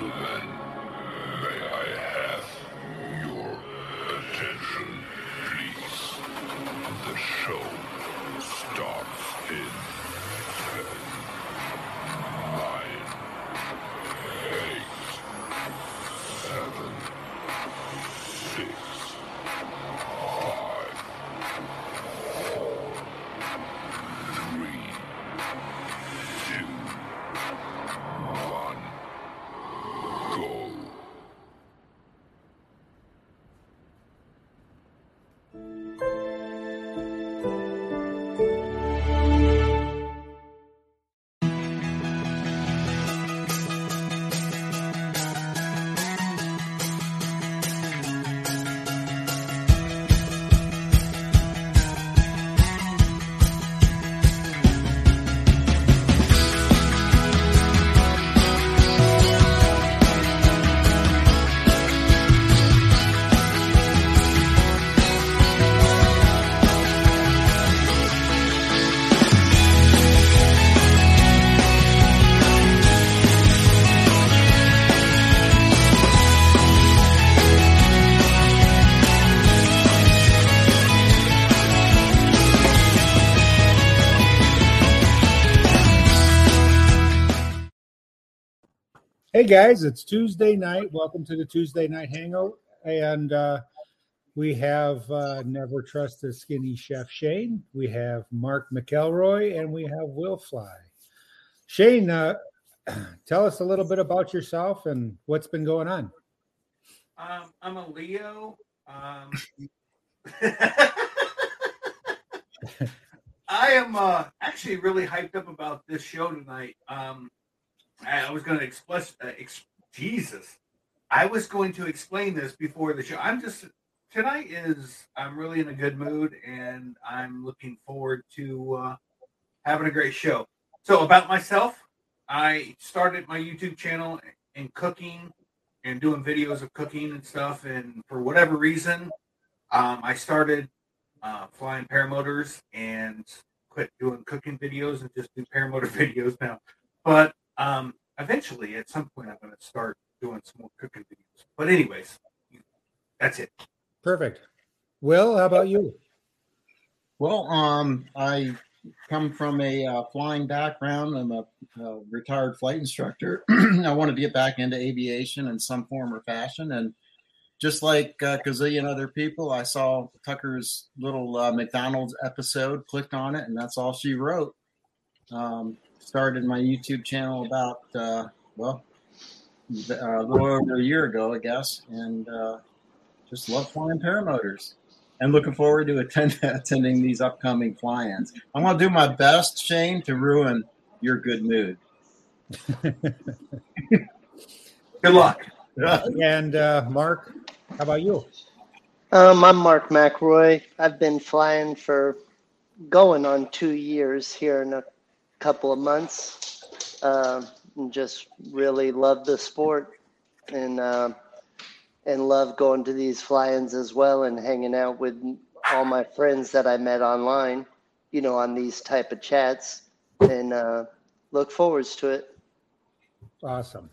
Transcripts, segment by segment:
gentlemen, Hey guys, it's Tuesday night. Welcome to the Tuesday night hangout. And uh, we have uh, Never Trust a Skinny Chef Shane. We have Mark McElroy and we have Will Fly. Shane, uh, tell us a little bit about yourself and what's been going on. Um, I'm a Leo. Um, I am uh, actually really hyped up about this show tonight. Um, I, was going to express, uh, ex- Jesus, I was going to explain this before the show. I'm just tonight is I'm really in a good mood and I'm looking forward to uh, having a great show. So about myself, I started my YouTube channel in cooking and doing videos of cooking and stuff. And for whatever reason, um, I started uh, flying paramotors and quit doing cooking videos and just do paramotor videos now. But um, eventually, at some point, I'm going to start doing some more cooking videos. But anyways, that's it. Perfect. Will, how about you? Well, um, I come from a uh, flying background. I'm a, a retired flight instructor. I wanted to get back into aviation in some form or fashion, and just like uh, gazillion other people, I saw Tucker's little uh, McDonald's episode, clicked on it, and that's all she wrote. Um, started my YouTube channel about uh, well, a little over a year ago, I guess, and uh, just love flying paramotors and looking forward to attend, attending these upcoming fly-ins. I'm going to do my best, Shane, to ruin your good mood. Good luck. And uh, Mark, how about you? Um, I'm Mark McRoy. I've been flying for going on two years here in a couple of months. Uh, and just really love the sport and uh, and love going to these fly-ins as well and hanging out with all my friends that I met online. You know, on these type of chats, and uh, look forwards to it. Awesome.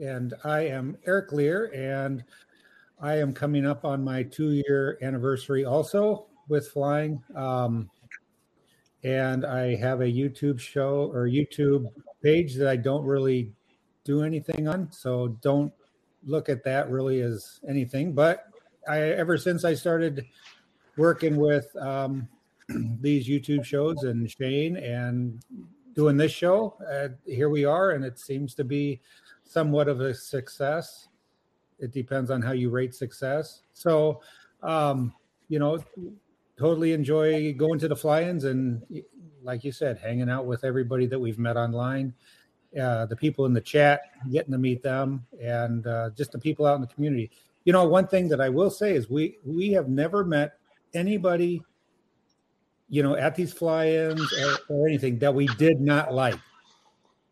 And I am Eric Lear, and I am coming up on my two year anniversary also with flying. Um, and I have a YouTube show or YouTube page that I don't really do anything on. So don't look at that really as anything. But I, ever since I started working with um, these YouTube shows and Shane and doing this show, uh, here we are, and it seems to be somewhat of a success. It depends on how you rate success. So, um, you know, totally enjoy going to the fly-ins and, like you said, hanging out with everybody that we've met online, uh, the people in the chat, getting to meet them, and uh, just the people out in the community. You know, one thing that I will say is we we have never met anybody, you know, at these fly-ins or, or anything that we did not like.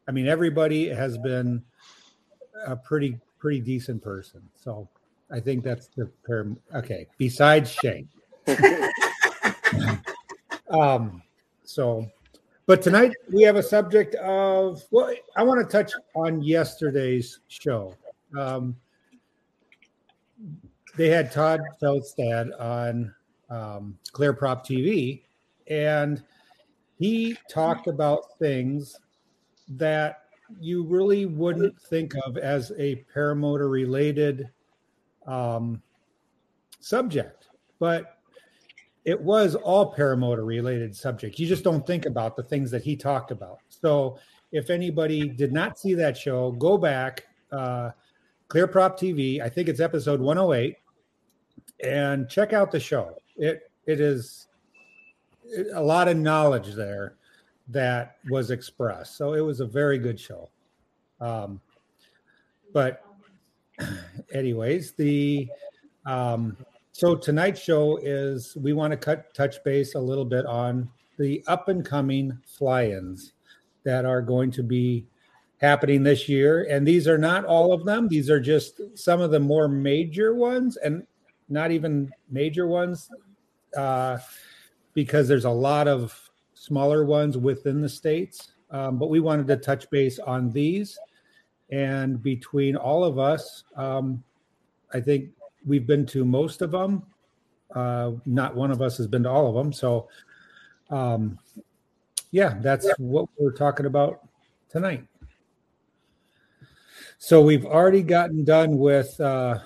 I mean, everybody has been a pretty pretty decent person. So I think that's the term. Okay. Besides Shane. um, so, but tonight we have a subject of well, I want to touch on yesterday's show. um, they had Todd Feldstad on um, Clear Prop TV, and he talked about things that you really wouldn't think of as a paramotor related um, subject, but it was all paramotor related subject. You just don't think about the things that he talked about. So if anybody did not see that show, go back, uh, Clear Prop TV. I think it's episode 108, and check out the show. It it is a lot of knowledge there that was expressed. So it was a very good show. Um, but anyways, the um, so tonight's show is we want to cut touch base a little bit on the up and coming fly-ins that are going to be happening this year. And these are not all of them. These are just some of the more major ones and not even major ones uh, because there's a lot of smaller ones within the states. Um, but we wanted to touch base on these. And between all of us, um, I think we've been to most of them. Uh, not one of us has been to all of them. So, um, yeah, that's what we're talking about tonight. So we've already gotten done with, uh,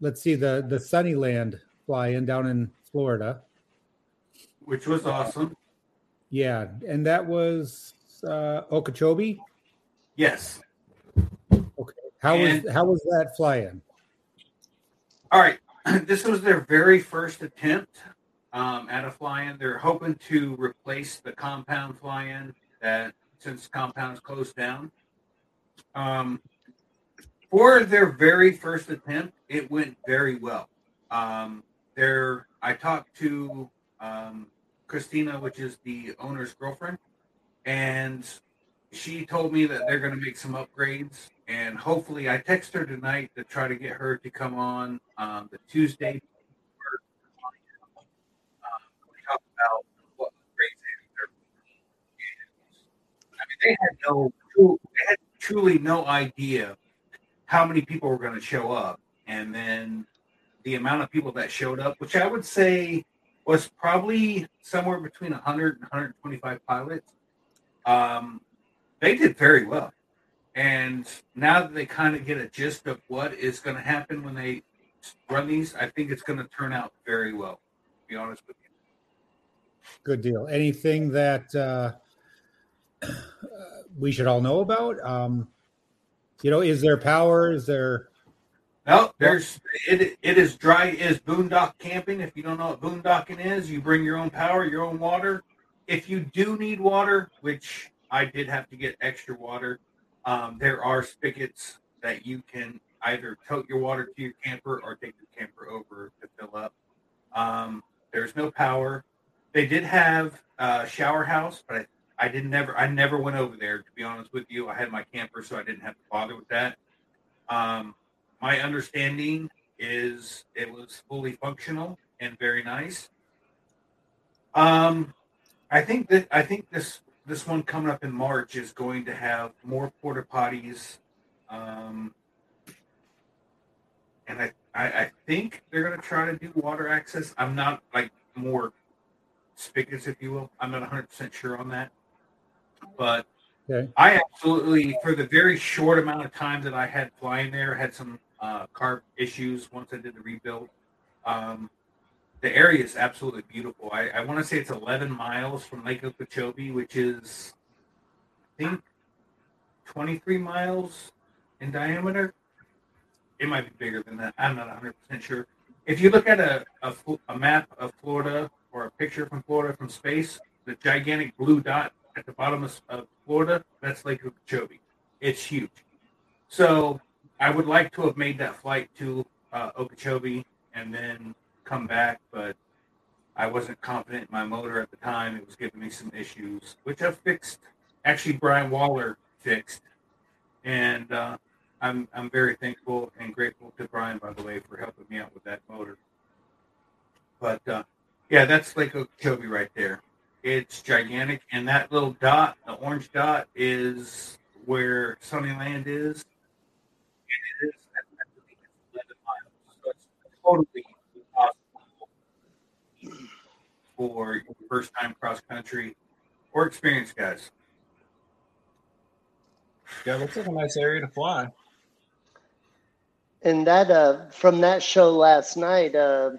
let's see, the the Sunnyland fly-in down in Florida. which was awesome. Yeah, and that was uh, Okeechobee. Yes. Okay, how was how was that fly-in? All right. This was their very first attempt um, at a fly-in. They're hoping to replace the compound fly-in that since compound's closed down. Um, for their very first attempt, it went very well. Um, there, I talked to um, Christina, which is the owner's girlfriend, and she told me that they're going to make some upgrades and hopefully I text her tonight to try to get her to come on um, the Tuesday. About what. I mean, they had no, they had truly no idea how many people were going to show up, and then the amount of people that showed up, which I would say was probably somewhere between 100 and 125 pilots. Um, they did very well. And now that they kind of get a gist of what is going to happen when they run these, I think it's going to turn out very well. To be honest with you. Good deal. Anything that uh, we should all know about? Um, you know, is there power? Is there? No, there's it. It is dry as boondock camping. If you don't know what boondocking is, you bring your own power, your own water. If you do need water, which I did have to get extra water, um, there are spigots that you can either tote your water to your camper or take your camper over to fill up. Um, there's no power. They did have a shower house, but I, I didn't never I never went over there to be honest with you. I had my camper, so I didn't have to bother with that. Um, my understanding is it was fully functional and very nice. Um, I think that I think this this one coming up in March is going to have more porta potties, um, and I, I I think they're going to try to do water access. I'm not like more spigots, if you will. I'm not 100 percent sure on that, but Okay. I absolutely, for the very short amount of time that I had flying there, had some uh, carb issues once I did the rebuild. Um, the area is absolutely beautiful. I, I want to say it's 11 miles from Lake Okeechobee, which is, I think, 23 miles in diameter. It might be bigger than that. I'm not 100% sure. If you look at a, a, a map of Florida or a picture from Florida from space, the gigantic blue dot at the bottom of, of Florida, that's Lake Okeechobee. It's huge. So I would like to have made that flight to uh, Okeechobee and then come back, but I wasn't confident in my motor at the time. It was giving me some issues, which I've fixed. Actually, Brian Waller fixed, and uh, I'm I'm very thankful and grateful to Brian, by the way, for helping me out with that motor. But uh, yeah, that's Lake Okeechobee right there. It's gigantic, and that little dot, the orange dot, is where Sunnyland is. And it is 11 miles. Totally for your first time cross country or experienced guys. Yeah, looks like a nice area to fly. And that uh, from that show last night, uh,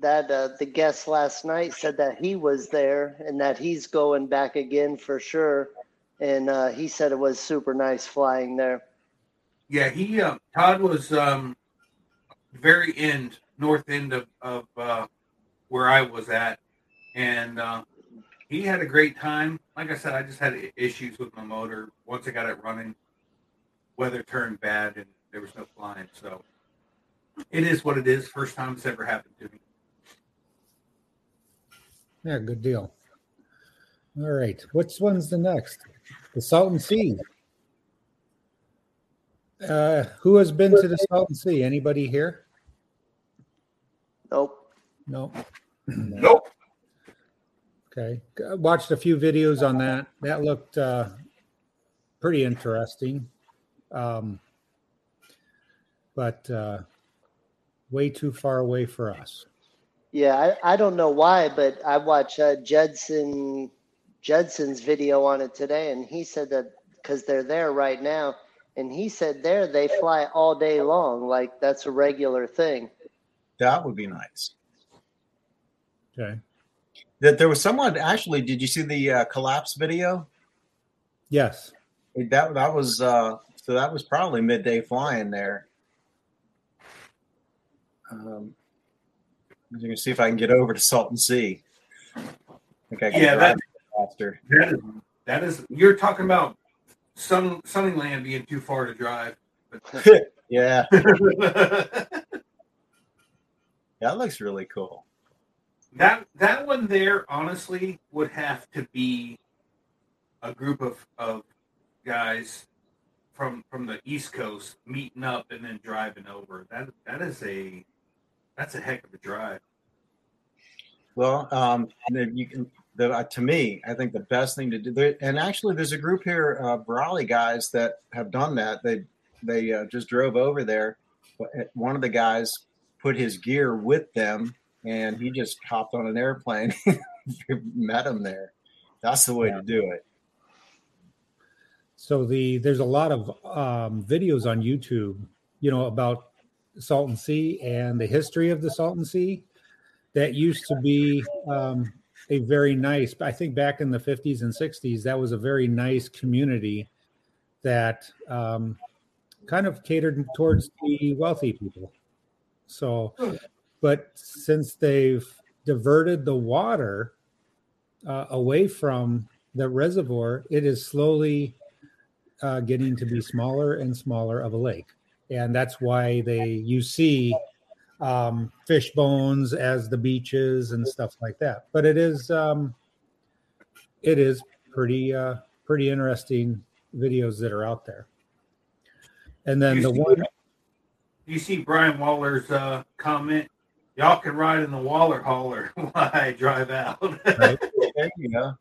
that uh, the guest last night said that he was there and that he's going back again for sure. And uh, he said it was super nice flying there. Yeah, he uh, Todd was um, very end, north end of, of uh, where I was at, and uh, he had a great time. Like I said, I just had issues with my motor. Once I got it running, weather turned bad and there was no flying. So it is what it is. First time it's ever happened to me. Yeah, good deal. All right. Which one's the next? The Salton Sea. Uh, who has been to the Salton Sea? Anybody here? Nope. Nope. Nope. Okay. I watched a few videos on that. That looked uh, pretty interesting. Um, but uh, way too far away for us. Yeah, I, I don't know why, but I watched uh, Judson Judson's video on it today, and he said that because they're there right now, and he said there they fly all day long, like that's a regular thing. That would be nice. Okay. That there was someone actually. Did you see the uh, collapse video? Yes. That that was uh, so that was probably midday flying there. Um, I'm gonna see if I can get over to Salton Sea. I think I can Yeah, that- faster. That is, that is you're talking about Sun Sunnyland being too far to drive. yeah, that that looks really cool. That that one there honestly would have to be a group of, of guys from from the East Coast meeting up and then driving over. That that is a that's a heck of a drive. Well, um, you can. Uh, to me, I think the best thing to do. There, and actually, there's a group here, uh, Brawley guys, that have done that. They they uh, just drove over there. Uh, One of the guys put his gear with them, and he just hopped on an airplane, met him there. That's the way to do it. So the there's a lot of um, videos on YouTube, you know, about Salton Sea and the history of the Salton Sea. That used to be um, a very nice. I think back in the 50s and 60s, that was a very nice community that um, kind of catered towards the wealthy people. So, but since they've diverted the water uh, away from the reservoir, it is slowly uh, getting to be smaller and smaller of a lake, and that's why they you see um, fish bones as the beaches and stuff like that. But it is um, it is pretty uh, pretty interesting videos that are out there. And then You the see- one, You see Brian Waller's uh, comment. Y'all can ride in the Waller hauler while I drive out. right? There.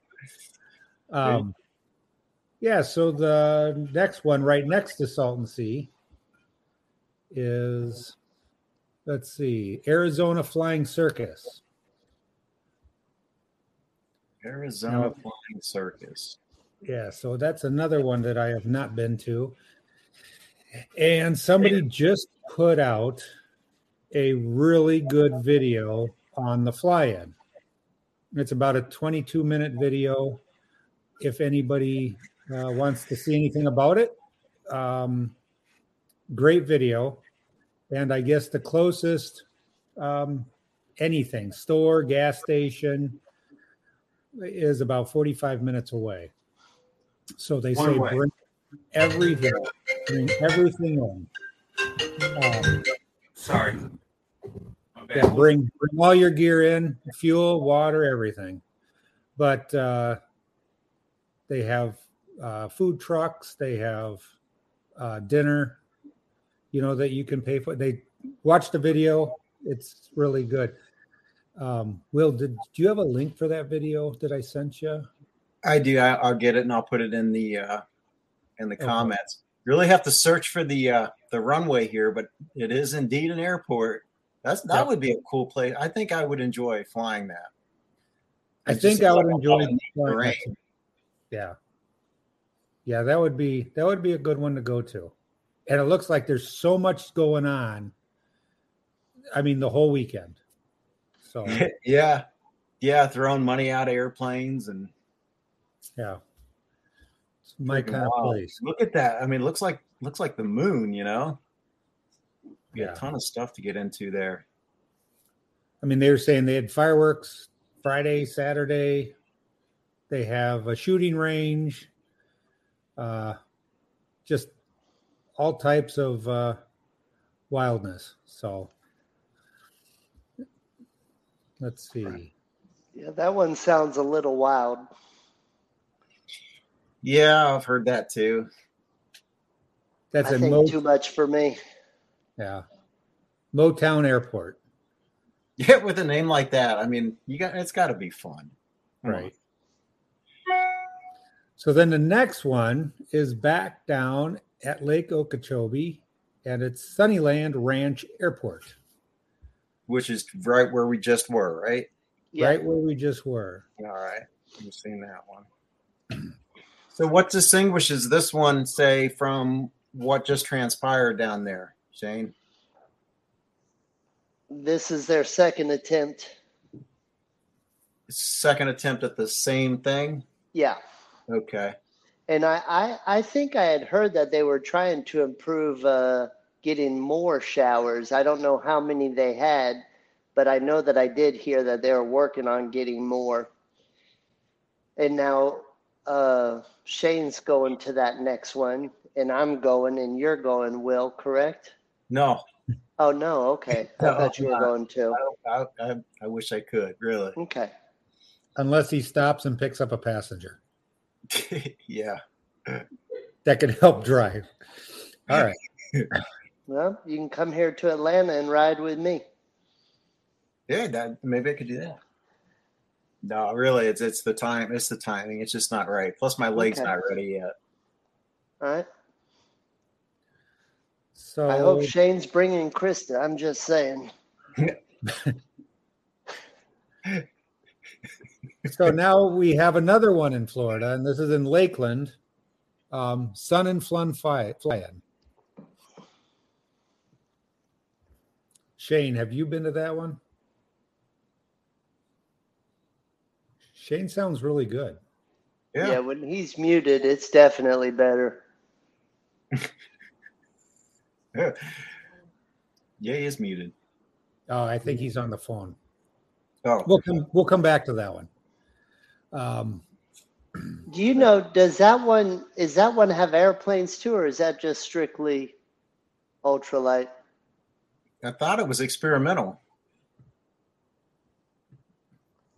Um, yeah, so the next one right next to Salton Sea is, let's see, Arizona Flying Circus. Arizona No. Flying Circus. Yeah, so that's another one that I have not been to. And somebody just put out a really good video on the fly in. It's about a 22 minute video. If anybody uh, wants to see anything about it, um, great video. And I guess the closest um, anything store, gas station is about 45 minutes away. So they One say way. bring everything, bring everything in. Um, Sorry. My yeah, bring bring all your gear in, fuel, water, everything. But uh, they have uh, food trucks. They have uh, dinner. You know that you can pay for. They watch the video. It's really good. Um, Will, did do you have a link for that video that I sent you? I do. I, I'll get it and I'll put it in the uh, in the Okay. comments. You really have to search for the uh, the runway here, but it is indeed an airport. That's that Yep. would be a cool place. I think I would enjoy flying that. I think I would enjoy. lot of neat terrain. Yeah, yeah, that would be that would be a good one to go to, and it looks like there's so much going on. I mean, the whole weekend. So yeah, yeah, throwing money out of airplanes and yeah, it's my kind of place. Look at that. I mean, it looks like looks like the moon. You know, Yeah. a ton of stuff to get into there. I mean, they were saying they had fireworks Friday, Saturday. They have a shooting range, uh, just all types of uh, wildness. So let's see. Yeah, that one sounds a little wild. Yeah, I've heard that too. That's I a think Mo- too much for me. Yeah, Motown Airport. Yeah, with a name like that, I mean, you got it's got to be fun, Come on. Right. So then the next one is back down at Lake Okeechobee, and it's Sunnyland Ranch Airport, Which is right where we just were, right? Yeah. right where we just were. All right, we've seen that one. So, what distinguishes this one, say, from what just transpired down there, Shane? This is their second attempt. Second attempt at the same thing. Yeah. Okay. And I, I, I think I had heard that they were trying to improve uh, getting more showers. I don't know how many they had, but I know that I did hear that they were working on getting more. And now uh, Shane's going to that next one, and I'm going, and you're going, Will, correct? No, Oh, no. Okay. I No, thought you were I'm not. going to. I, I, I wish I could, really. Okay. Unless he stops and picks up a passenger yeah. that could help drive. All right. Well, you can come here to Atlanta and ride with me. Yeah, that, maybe I could do that. No, really, it's it's the time. It's the timing. It's just not right. Plus, my leg's Okay. not ready yet. All right. So I hope Shane's bringing Krista. I'm just saying. so now we have another one in Florida, and this is in Lakeland. Um, Sun and Flun Fly Flying. Shane, have you been to that one? Shane sounds really good. Yeah. Yeah. when he's muted, it's definitely better. Yeah, he is muted. Oh, I think he's on the phone. Oh, We'll come. We'll come back to that one. Um, Do you know? Does that one is that one have airplanes too, or is that just strictly ultralight? I thought it was experimental.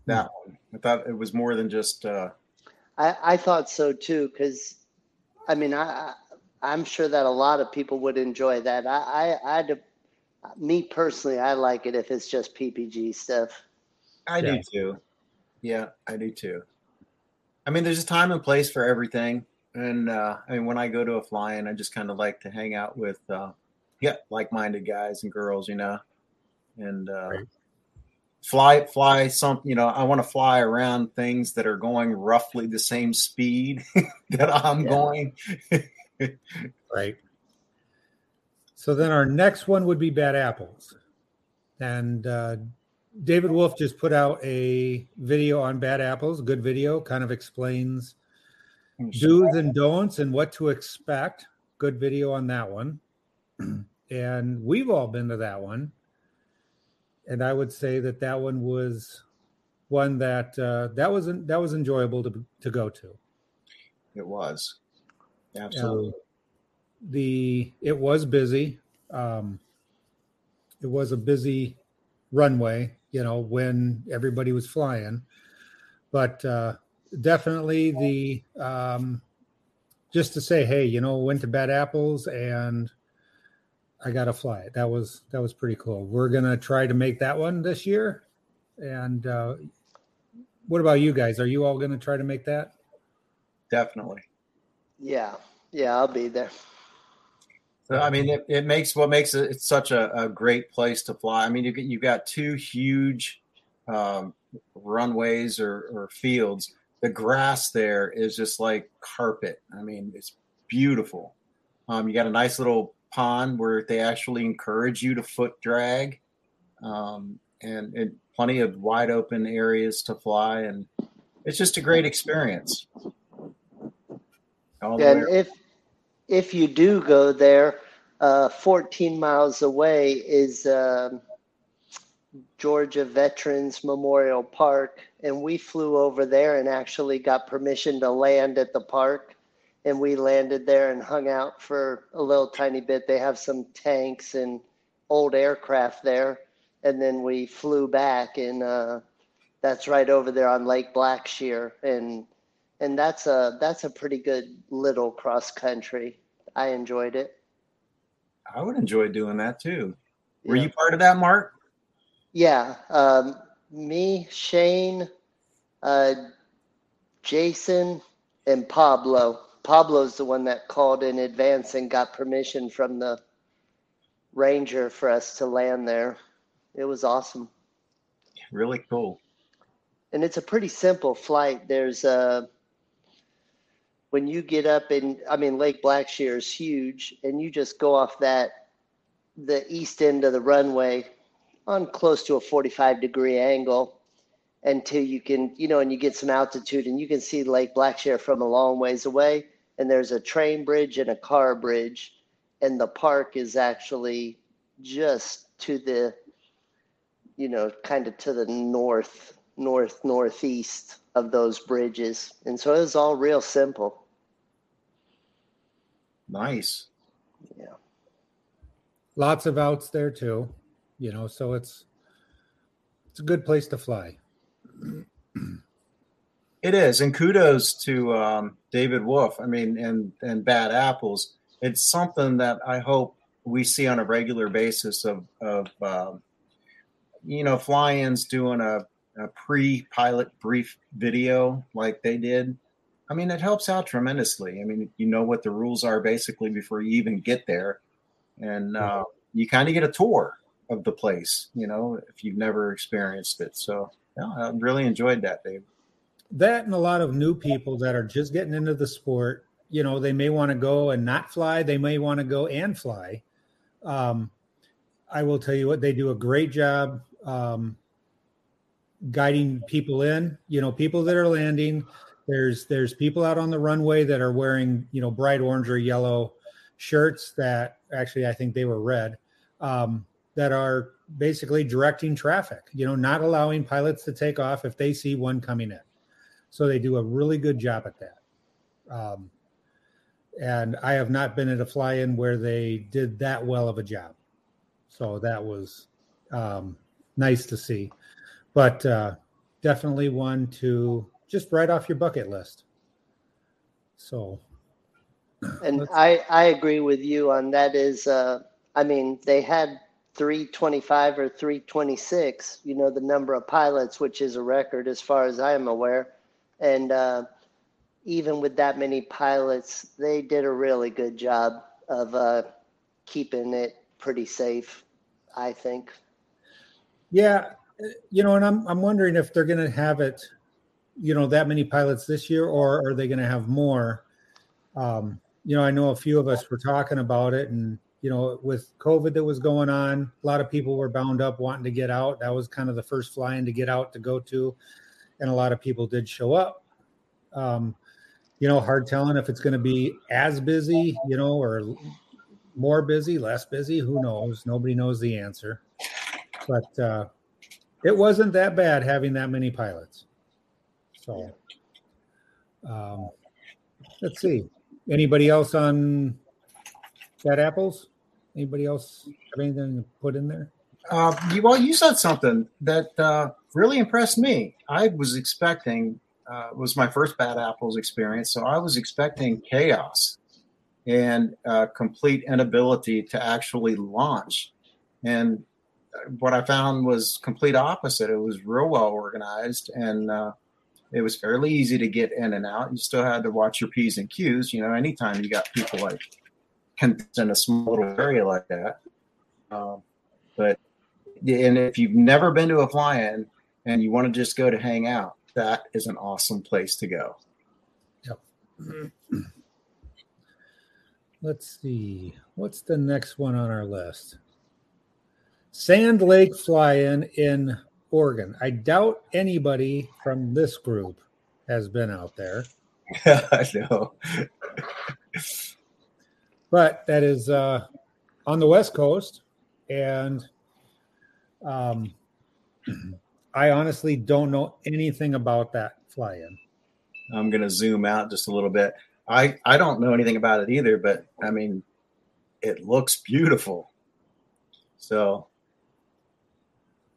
That one. I thought it was more than just. uh I I thought so too, because I mean I I- I'm sure that a lot of people would enjoy that. I I I'd, me personally, I like it if it's just PPG stuff. I Yeah. do too. Yeah, I do too. I mean, there's a time and place for everything, and uh, I mean, when I go to a fly-in, I just kind of like to hang out with, uh, yeah, like-minded guys and girls, you know, and uh, Right. fly, fly some. You know, I want to fly around things that are going roughly the same speed that I'm Yeah. going. right. So then our next one would be Bad Apples, and uh, David Wolf just put out a video on Bad Apples. Good video, kind of explains do's and don'ts and what to expect. Good video on that one. and we've all been to that one. And I would say that that one was one that uh, that wasn't that was enjoyable to to go to. It was absolutely. Um, the it was busy. Um, it was a busy runway, you know, when everybody was flying, but uh, definitely the um, just to say, hey, you know, went to Bad Apples and I got to fly it. That was that was pretty cool. We're gonna try to make that one this year. And uh, what about you guys? Are you all gonna try to make that? definitely. Yeah, yeah, I'll be there. So, I mean, it, it makes what makes it it's such a, a great place to fly. I mean, you you've got two huge um, runways or, or fields. The grass there is just like carpet. I mean, it's beautiful. Um, you got a nice little pond where they actually encourage you to foot drag, um, and, and plenty of wide open areas to fly, and it's just a great experience. All the way And if if you do go there, uh, 14 miles away is um, Georgia Veterans Memorial Park, and we flew over there and actually got permission to land at the park. And we landed there and hung out for a little tiny bit. They have some tanks and old aircraft there, and then we flew back, and uh, that's right over there on Lake Blackshear, and and that's a that's a pretty good little cross country. I enjoyed it. I would enjoy doing that too. Were Yeah. you part of that, Mark? Yeah, um, me, Shane, uh, Jason, and Pablo. Pablo's the one that called in advance and got permission from the ranger for us to land there. It was awesome. Really cool. and it's a pretty simple flight. There's a when you get up in I mean Lake Blackshear is huge, and you just go off that the east end of the runway on close to a 45 degree angle until you can you know and you get some altitude and you can see Lake Blackshear from a long ways away and there's a train bridge and a car bridge and the park is actually just to the you know kind of to the north north northeast of those bridges and so it was all real simple Nice. Yeah. Lots of outs there too, you know, so it's it's a good place to fly. It is, and kudos to um, David Wolf. I mean, and and Bad Apples. It's something that I hope we see on a regular basis of of um, you know fly-ins doing a, a pre-pilot brief video like they did. I mean, it helps out tremendously. I mean, you know what the rules are basically before you even get there, and uh, you kind of get a tour of the place. You know, if you've never experienced it. So, yeah, I really enjoyed that, Dave. That and a lot of new people that are just getting into the sport, you know, they may want to go and not fly. They may want to go and fly. Um, I will tell you what, they do a great job um, guiding people in. You know, people that are landing. There's there's people out on the runway that are wearing you know bright orange or yellow shirts that actually I think they were red um, that are basically directing traffic. You know, not allowing pilots to take off if they see one coming in. So they do a really good job at that. Um, and I have not been at a fly-in where they did that well of a job. So that was um, nice to see. But uh, definitely one to just write off your bucket list. So. And i i agree with you on that is uh i mean they had 325 or 326 you know the number of pilots which is a record as far as i am aware. And uh even with that many pilots they did a really good job of uh keeping it pretty safe i think. Yeah, you know, and I'm I'm wondering if they're going to have it, you know, that many pilots this year, or are they going to have more? Um, you know, I know a few of us were talking about it, and you know, with COVID that was going on, a lot of people were bound up wanting to get out. That was kind of the first flying to get out to go to, and a lot of people did show up. Um, you know, hard telling if it's going to be as busy, you know, or more busy, less busy. Who knows? Nobody knows the answer but uh, it wasn't that bad having that many pilots. So, um, let's see. Anybody else on Bad Apples? Anybody else have anything to put in there? Uh, you, well, you said something that uh, really impressed me. I was expecting uh, it was my first Bad Apples experience, so I was expecting chaos and uh, complete inability to actually launch. And what I found was complete opposite. It was real well organized, and uh, it was fairly easy to get in and out. You still had to watch your p's and q's. You know, anytime you got people like in a small little area like that. Um, but and if you've never been to a fly-in and you want to just go to hang out, that is an awesome place to go. Yep. Let's see. What's the next one on our list? Sand Lake Fly-In in Oregon. I doubt anybody from this group has been out there, I know. but that is uh, on the West Coast, and um, I honestly don't know anything about that fly-in. I'm going to zoom out just a little bit. I I don't know anything about it either, but I mean, it looks beautiful. So,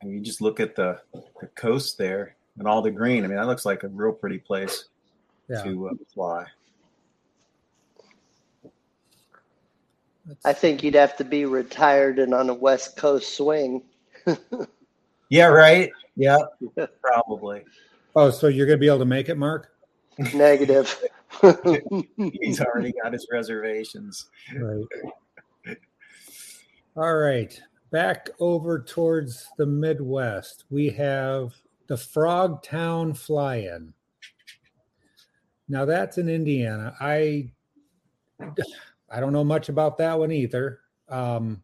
I mean, you just look at the the coast there and all the green. I mean, that looks like a real pretty place Yeah, to uh, fly. I think you'd have to be retired and on a West Coast swing. Yeah, right. Yeah, probably. Oh, so you're going to be able to make it, Mark? Negative. He's already got his reservations. Right. All right. Back over towards the Midwest, we have the Frogtown Fly In. Now that's in Indiana. I I don't know much about that one either. Um,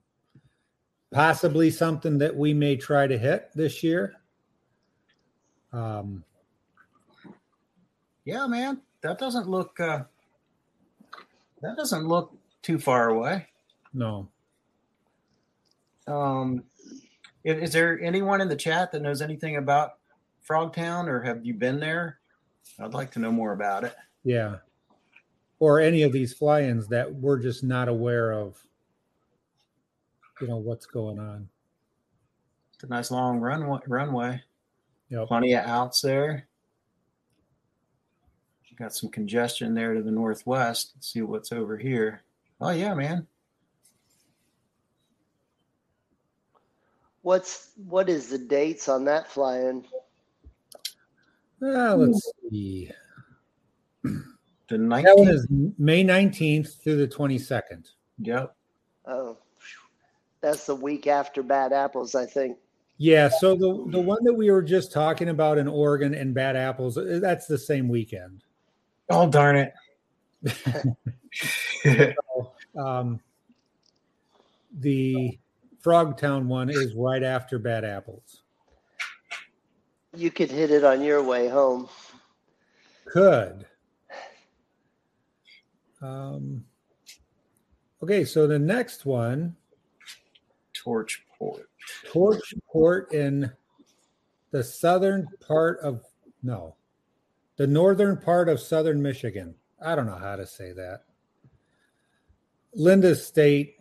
possibly something that we may try to hit this year. Um, Yeah, man, that doesn't look. Uh, that doesn't look too far away. no, Um, i- is, there anyone in the chat that knows anything about Frogtown, or have you been there? I'd like to know more about it. Yeah. Or any of these fly-ins that we're just not aware of, you know, what's going on. It's a nice long runway. Runway, Yep. plenty of outs there. Got some congestion there to the northwest. Let's see what's over here. Oh yeah, man. What's what is the dates on that fly-in? Uh, let's see. The That one nineteenth. is May 19th through the 22nd. Yep. Oh, that's the week after Bad Apples, I think. Yeah. So the, the one that we were just talking about in Oregon and Bad Apples, uh, that's the same weekend. Oh darn it. Um, the Frogtown one is right after Bad Apples. You could hit it on your way home. Could. Um, okay, so the next one, Torchport. Torchport in the southern part of no, the northern part of southern Michigan. I don't know how to say that. Linda State.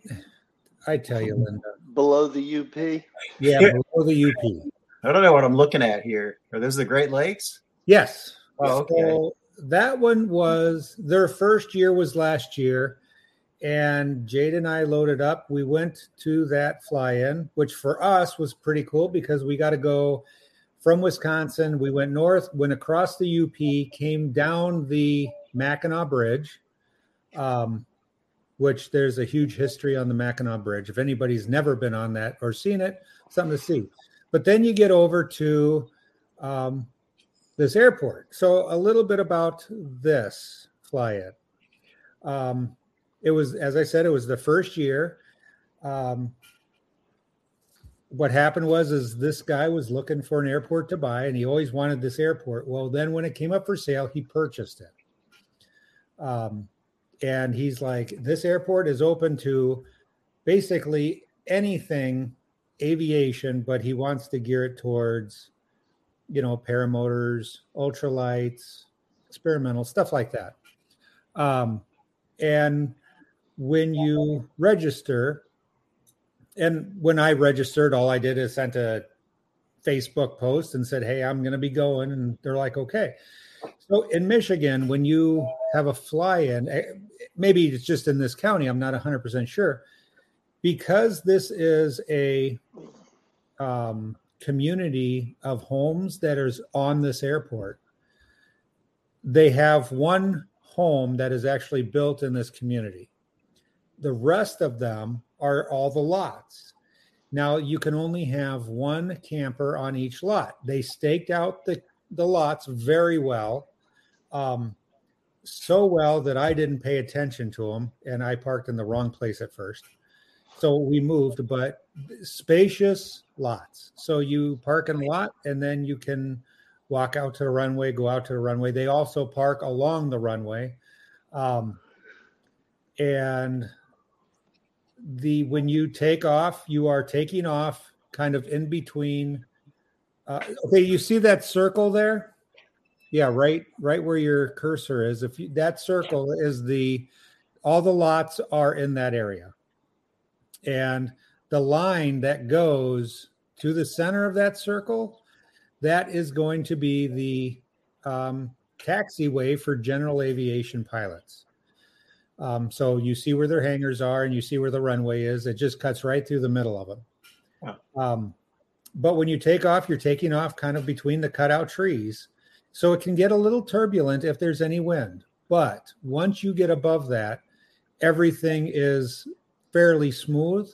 I tell you, Linda. Below the UP. Yeah, below the UP. I don't know what I'm looking at here. Are those the Great Lakes? Yes. Oh, okay. So that one was their first year was last year, and Jade and I loaded up. We went to that fly-in, which for us was pretty cool because we got to go from Wisconsin. We went north, went across the UP, came down the Mackinac Bridge, um, which there's a huge history on the Mackinac Bridge. If anybody's never been on that or seen it, something to see. But then you get over to um, this airport. So a little bit about this fly-in. Um, it was, as I said, it was the first year. Um, what happened was, is this guy was looking for an airport to buy, and he always wanted this airport. Well, then when it came up for sale, he purchased it. Um, and he's like, this airport is open to basically anything aviation, but he wants to gear it towards you know, paramotors, ultralights, experimental stuff like that. Um, and when you register, and when I registered, all I did is sent a Facebook post and said, Hey, I'm going to be going. And they're like, Okay. So in Michigan, when you have a fly in, eh, maybe it's just in this county, I'm not 100% sure, because this is a um, community of homes that is on this airport. They have one home that is actually built in this community. the rest of them are all the lots. Now you can only have one camper on each lot. They staked out the, the lots very well. Um, so well that I didn't pay attention to them and I parked in the wrong place at first. So we moved, but spacious lots. So you park in a lot and then you can walk out to the runway, go out to the runway. They also park along the runway. Um, and the when you take off, you are taking off kind of in between. Uh, okay, you see that circle there? Yeah, right, right where your cursor is. If you, that circle is the, all the lots are in that area, and the line that goes to the center of that circle, that is going to be the um, taxiway for general aviation pilots. Um, so you see where their hangars are and you see where the runway is. It just cuts right through the middle of them. Um, but when you take off, you're taking off kind of between the cutout trees. So it can get a little turbulent if there's any wind. But once you get above that, everything is fairly smooth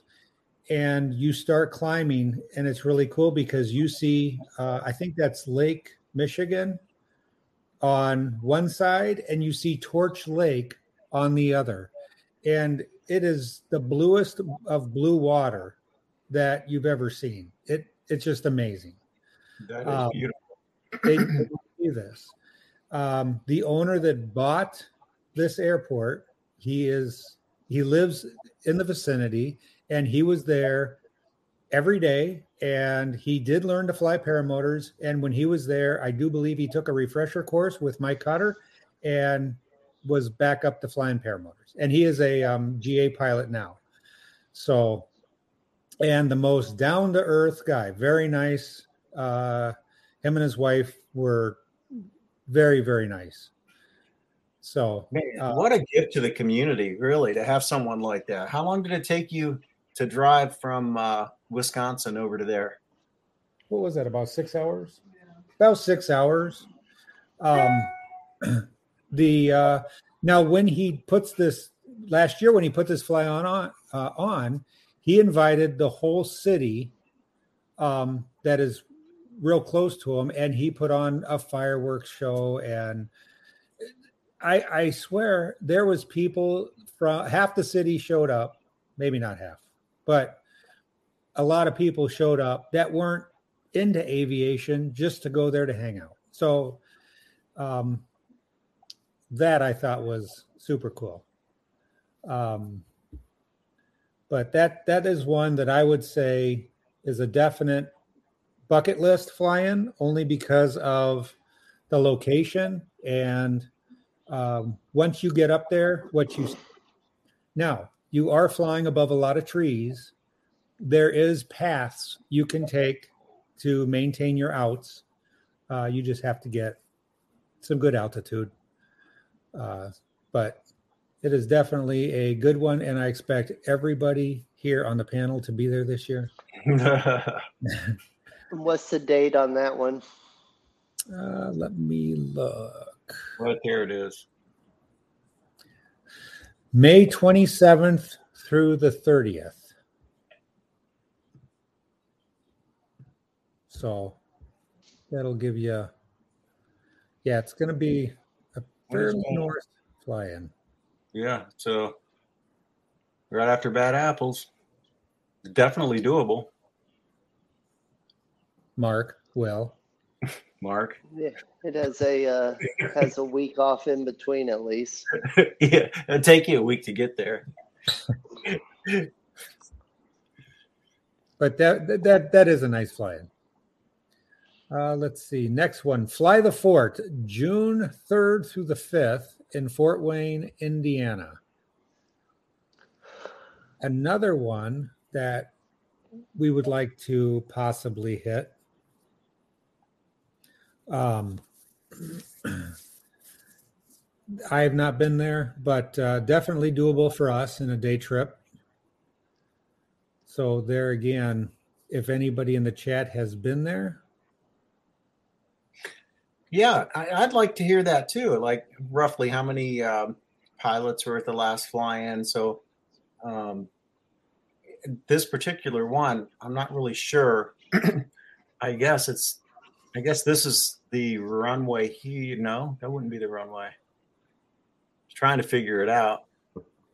and you start climbing. And it's really cool because you see, uh, I think that's Lake Michigan on one side, and you see Torch Lake on the other. And it is the bluest of blue water that you've ever seen. It it's just amazing. That is Um, beautiful. They see this. Um, the owner that bought this airport, he is he lives in the vicinity, and he was there every day. And he did learn to fly paramotors. And when he was there, I do believe he took a refresher course with Mike Cutter, and was back up to flying paramotors. And he is a um, GA pilot now. So, and the most down to earth guy, very nice. Uh, him and his wife were very, very nice. So, Man, uh, what a gift to the community, really, to have someone like that. How long did it take you to drive from uh, Wisconsin over to there? what was that? About six hours? About six hours. Um, the uh, now when he puts this last year when he put this fly on on uh, on, he invited the whole city um, that is real close to him, and he put on a fireworks show. And I, I swear there was people from half the city showed up, maybe not half, but a lot of people showed up that weren't into aviation just to go there to hang out. So um, that I thought was super cool. Um, but that that is one that I would say is a definite bucket list fly-in, only because of the location and um, once you get up there, what you now you are flying above a lot of trees. There is paths you can take to maintain your outs. Uh, you just have to get some good altitude. Uh, but it is definitely a good one, and I expect everybody here on the panel to be there this year. What's the date on that one? Uh, let me look. right there it is. May 27th through the 30th. So that'll give you, yeah, it's going to be a fairly north fly in. Yeah, so right after Bad Apples, definitely doable. Mark, well, Mark, Yeah, it has a uh, has a week off in between at least. yeah, it'll take you a week to get there. but that that- that that is a nice fly in. Uh, let's see. Next one, Fly the Fort, June 3rd through the 5th in Fort Wayne, Indiana. Another one that we would like to possibly hit. Um, I have not been there, but uh, definitely doable for us in a day trip. So there again, if anybody in the chat has been there, Yeah, I, I'd like to hear that too. Like roughly how many um, pilots were at the last fly-in. So Um, this particular one, I'm not really sure. I guess it's, I guess this is the runway here. No, that wouldn't be the runway. Trying to figure it out.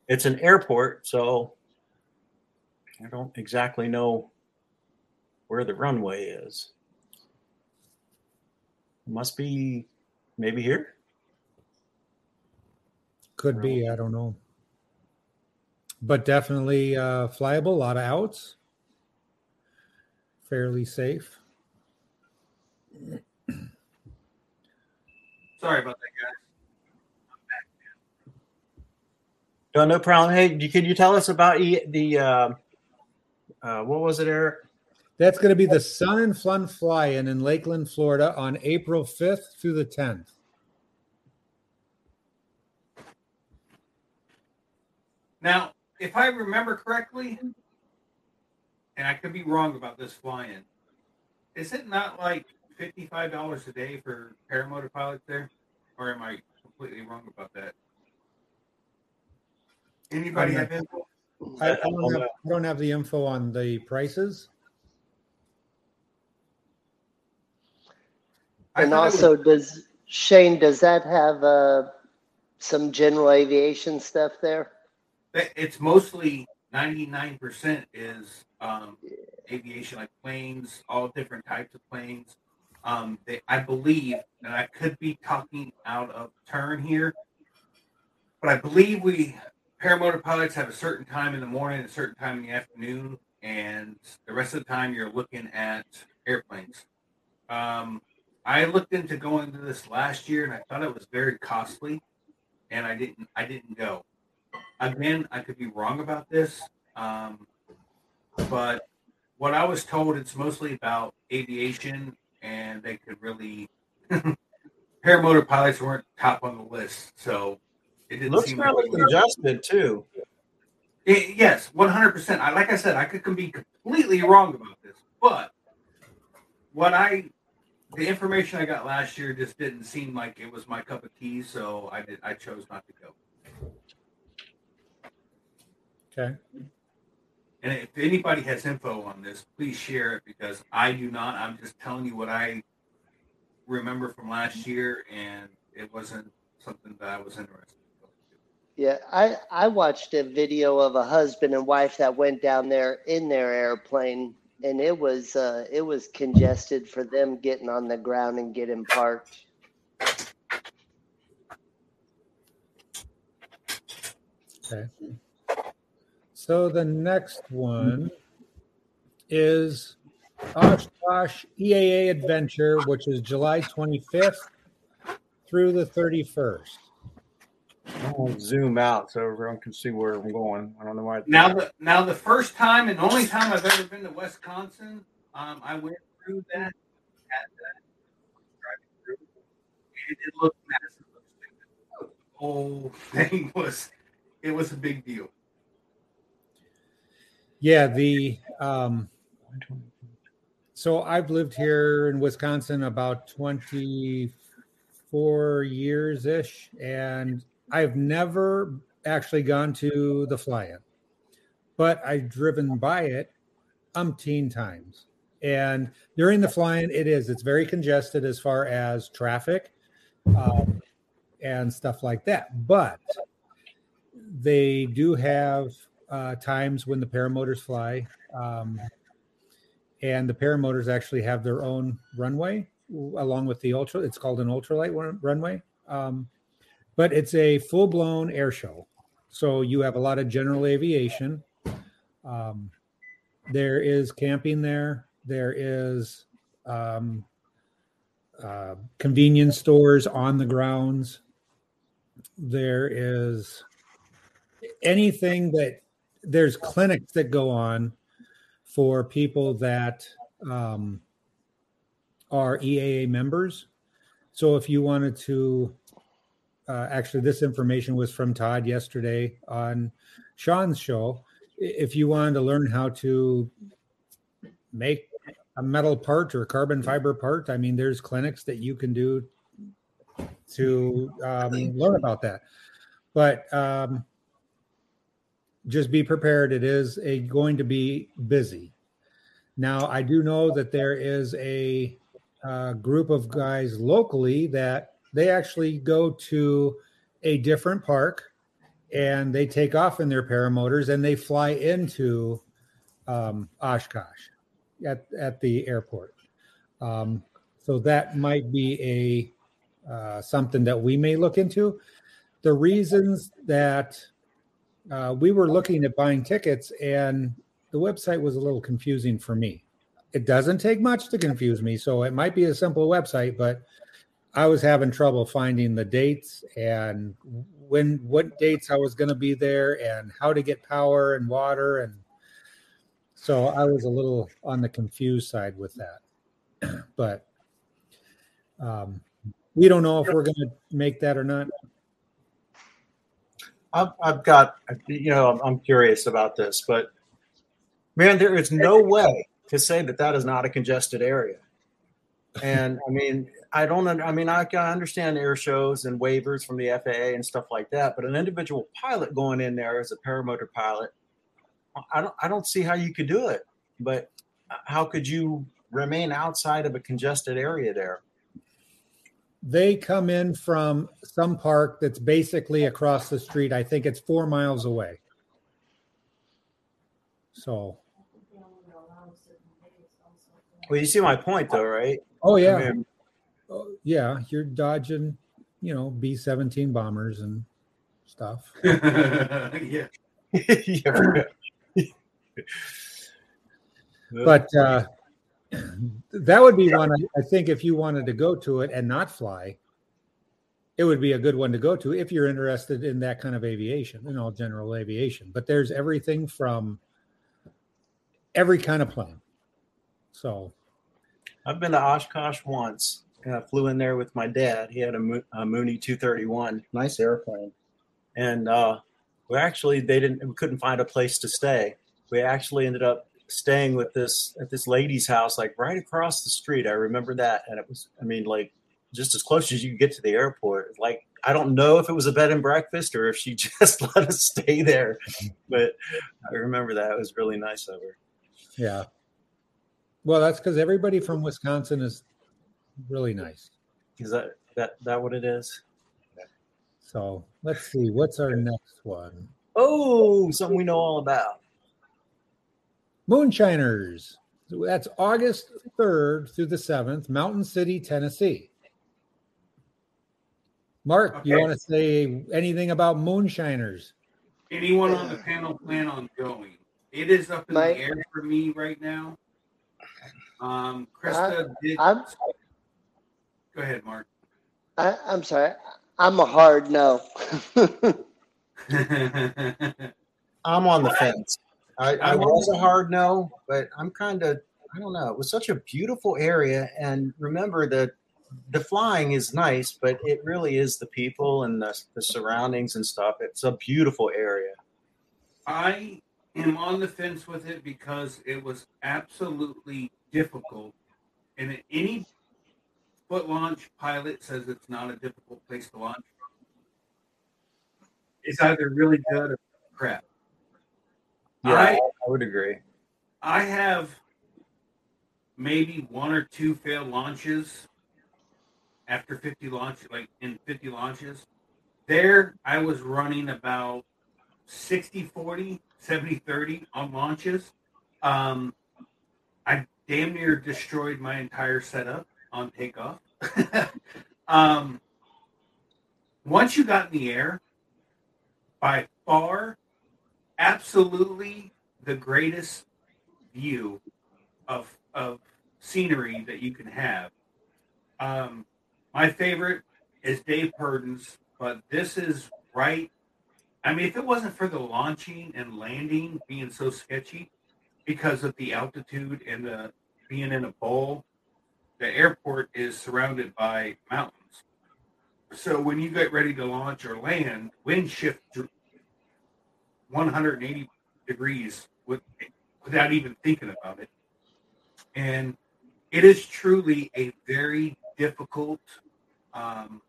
It's an airport, so I don't exactly know where the runway is. Must be maybe here. Could be. I don't know. But definitely uh, flyable. A lot of outs. Fairly safe. Sorry about that, guys. No, no problem. Hey, you- can you tell us about e- the uh, uh, what was it, Eric? That's going to be the Sun and Fun Fly-In in Lakeland, Florida, on April 5th through the 10th. Now, if I remember correctly, and I could be wrong about this flying, is it not like fifty-five dollars a day for paramotor pilots there, or am I completely wrong about that? Anybody I'm have info? I, I, don't have, I don't have the info on the prices. And thought was- also, does Shane, does that have uh, some general aviation stuff there? it's mostly 99% is um, aviation like planes all different types of planes um, they, i believe and i could be talking out of turn here but i believe we paramotor pilots have a certain time in the morning a certain time in the afternoon and the rest of the time you're looking at airplanes. Um, i looked into going to this last year and i thought it was very costly and i didn't i didn't go. Again, I could be wrong about this, um, but what I was told, it's mostly about aviation, and they could really paramotor pilots weren't top on the list, so it didn't Looks seem fairly like congested too. it, yes, one hundred percent. I like I said, I could be completely wrong about this, but what I the information I got last year just didn't seem like it was my cup of tea, so I did I chose not to go. Okay. And if anybody has info on this, please share it because I do not. I'm just telling you what I remember from last year, and it wasn't something that I was interested in. Yeah, I, I watched a video of a husband and wife that went down there in their airplane, and it was uh, it was congested for them getting on the ground and getting parked. Okay. So the next one is Oshkosh EAA AirVenture, which is July 25th through the 31st. I'll zoom out so everyone can see where I'm going. I don't know why. Now the now the first time and only time I've ever been to Wisconsin, um, I went through that at that driving through, and it looked massive. The whole thing was it was a big deal. Yeah, the um, so I've lived here in Wisconsin about 24 years ish, and I've never actually gone to the fly in, but I've driven by it umpteen times. And during the fly in, it is, it's very congested as far as traffic um, and stuff like that. But they do have uh, times when the paramotors fly. Um, and the paramotors actually have their own runway along with the ultra. It's called an ultralight run- runway. Um, but it's a full blown air show. So you have a lot of general aviation. Um, there is camping there. There is um, uh, convenience stores on the grounds. There is anything that there's clinics that go on for people that um, are EAA members. So if you wanted to, uh, actually, this information was from Todd yesterday on Sean's show. If you wanted to learn how to make a metal part or carbon fiber part, I mean, there's clinics that you can do to um, learn about that. But um, just be prepared. It is a, going to be busy. Now, I do know that there is a, uh group of guys locally that they actually go to a different park and they take off in their paramotors and they fly into um, Oshkosh at, at the airport. Um, so that might be a uh, something that we may look into. The reasons that uh, we were looking at buying tickets and the website was a little confusing for me. It doesn't take much to confuse me, so it might be a simple website, but I was having trouble finding the dates and when what dates I was going to be there and how to get power and water and so I was a little on the confused side with that. but um, we don't know if we're going to make that or not. I've, I've got, you know, I'm, I'm curious about this, but man, there is no way to say that that is not a congested area. And I mean, I don't, I mean, I can understand air shows and waivers from the FAA and stuff like that, but an individual pilot going in there as a paramotor pilot, I don't, I don't see how you could do it. But uh, how could you remain outside of a congested area there? They come in from some park that's basically across the street. I think it's four miles away. So, Well, you see my point, though, right? oh yeah, I mean, Oh, yeah, you're dodging, you know, B seventeen bombers and stuff. yeah. yeah. But uh, that would be one I, I think if you wanted to go to it and not fly, it would be a good one to go to if you're interested in that kind of aviation, you all general aviation. But there's everything from every kind of plane. So I've been to Oshkosh once, and I flew in there with my dad. He had a, Mo- a Mooney 231, nice airplane, and uh, we actually they didn't we couldn't find a place to stay. We actually ended up staying with this at this lady's house, like right across the street. I remember that, and it was I mean like just as close as you could get to the airport. Like I don't know if it was a bed and breakfast or if she just let us stay there, but I remember that it was really nice of her. yeah. Well, that's because everybody from Wisconsin is really nice. Is that that that what it is? So let's see, what's our next one? Oh, something we know all about. Moonshiners. That's August 3rd through the 7th, Mountain City, Tennessee. Mark, you want to say anything about Moonshiners? Anyone on the panel plan on going? It is up in My- the air for me right now. Um, Krista did. I'm Go ahead, Mark. I, I'm sorry. I'm a hard no. I'm on the fence. I, I was a hard no, but I'm kind of I don't know. It was such a beautiful area, and remember that the flying is nice, but it really is the people and the, the surroundings and stuff. It's a beautiful area. I am on the fence with it because it was absolutely difficult. And any foot launch pilot says it's not a difficult place to launch. From. It's either really good or crap. Yeah, I- I, would agree. I have maybe one or two failed launches after 50 launch, like in 50 launches. There, I was running about 60 40, 70 30 on launches. Um, I damn near destroyed my entire setup on takeoff. um, once you got in the air, by far, absolutely the greatest view of of scenery that you can have. Um, my favorite is Dave Purdon's, but this is right. I mean, if it wasn't for the launching and landing being so sketchy because of the altitude and the being in a bowl, the airport is surrounded by mountains. So when you get ready to launch or land, wind shift 180 degrees with, without even thinking about it. And it is truly a very difficult um,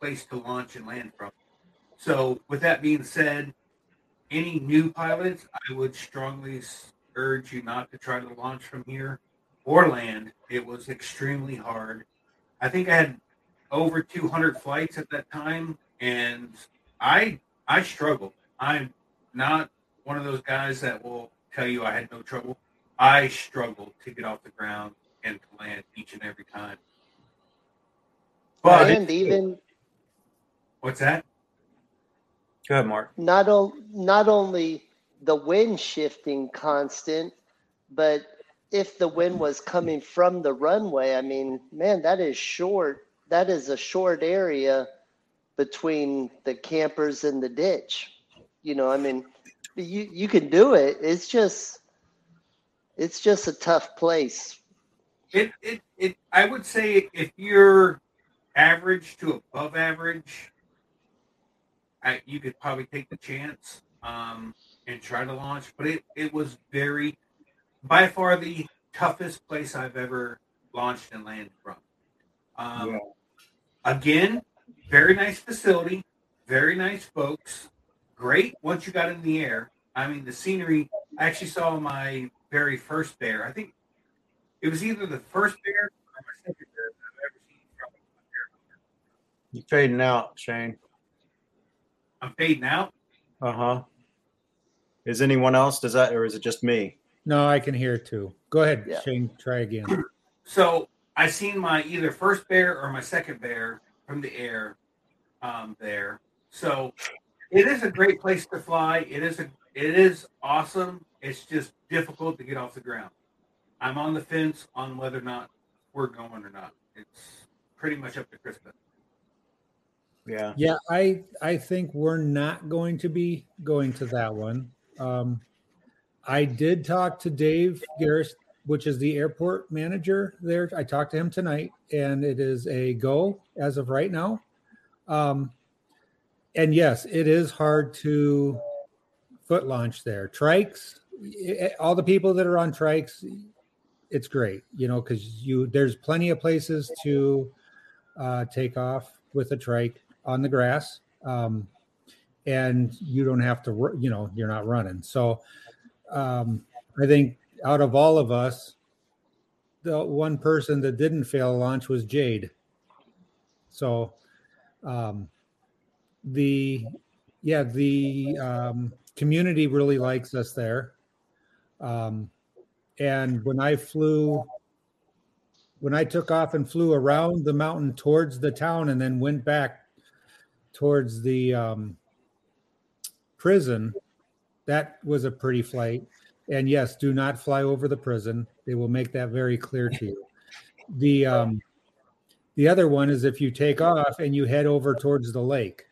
place to launch and land from. So, with that being said, any new pilots, I would strongly urge you not to try to launch from here or land. It was extremely hard. I think I had over 200 flights at that time, and I I struggled. I'm not one of those guys that will tell you I had no trouble. I struggled to get off the ground and to land each and every time. But and even what's that? Go ahead, Mark. not o- not only the wind shifting constant, but if the wind was coming from the runway, I mean, man, that is short. That is a short area between the campers and the ditch. You know, I mean, you you can do it. It's just it's just a tough place. It, it, it, I would say if you're average to above average, I, you could probably take the chance um, and try to launch. But it, it was very, by far the toughest place I've ever launched and landed from. Um, Yeah. Again, very nice facility, very nice folks, great once you got in the air. I mean, the scenery. I actually saw my very first bear. I think it was either the first bear or my second bear that I've ever seen from a bear. You fading out, Shane. I'm fading out. Uh huh. Is anyone else? Does that, or is it just me? No, I can hear too. Go ahead, Yeah. Shane. Try again. So I seen my either first bear or my second bear from the air um, there. So it is a great place to fly. It is a it is awesome. It's just difficult to get off the ground. I'm on the fence on whether or not we're going or not. It's pretty much up to Krista. Yeah. Yeah, I I think we're not going to be going to that one. Um, I did talk to Dave Garris, which is the airport manager there. I talked to him tonight, and it is a go as of right now. Um, and yes, it is hard to foot launch there. Trikes, eh, all the people that are on trikes, it's great, you know, because you there's plenty of places to uh, take off with a trike on the grass um, and you don't have to you know you're not running so um, i think out of all of us the one person that didn't fail launch was jade so um, the yeah the um, community really likes us there um, and when i flew when I took off and flew around the mountain towards the town and then went back towards the um, prison, that was a pretty flight. And yes, do not fly over the prison. They will make that very clear to you. The um, the other one is if you take off and you head over towards the lake,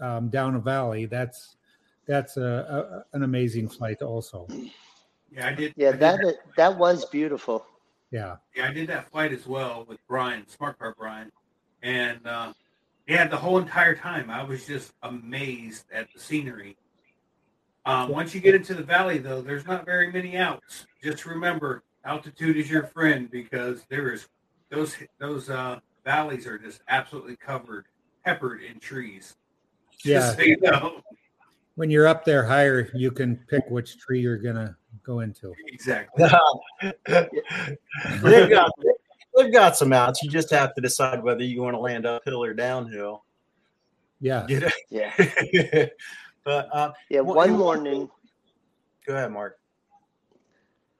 um, down a valley. That's that's a, a an amazing flight also. Yeah, I did. Yeah, I did that that was beautiful. Yeah. Yeah, I did that flight as well with Brian, Smart Car Brian, and uh, yeah, the whole entire time I was just amazed at the scenery. Uh, once you get into the valley, though, there's not very many outs. Just remember, altitude is your friend because there is those those uh, valleys are just absolutely covered, peppered in trees. Just Yeah. so you know. When you're up there higher, you can pick which tree you're gonna go into. exactly. they've got they've got some outs. You just have to decide whether you want to land uphill or downhill. Yeah. You know? Yeah, but uh, yeah. One you- morning, go ahead, Mark.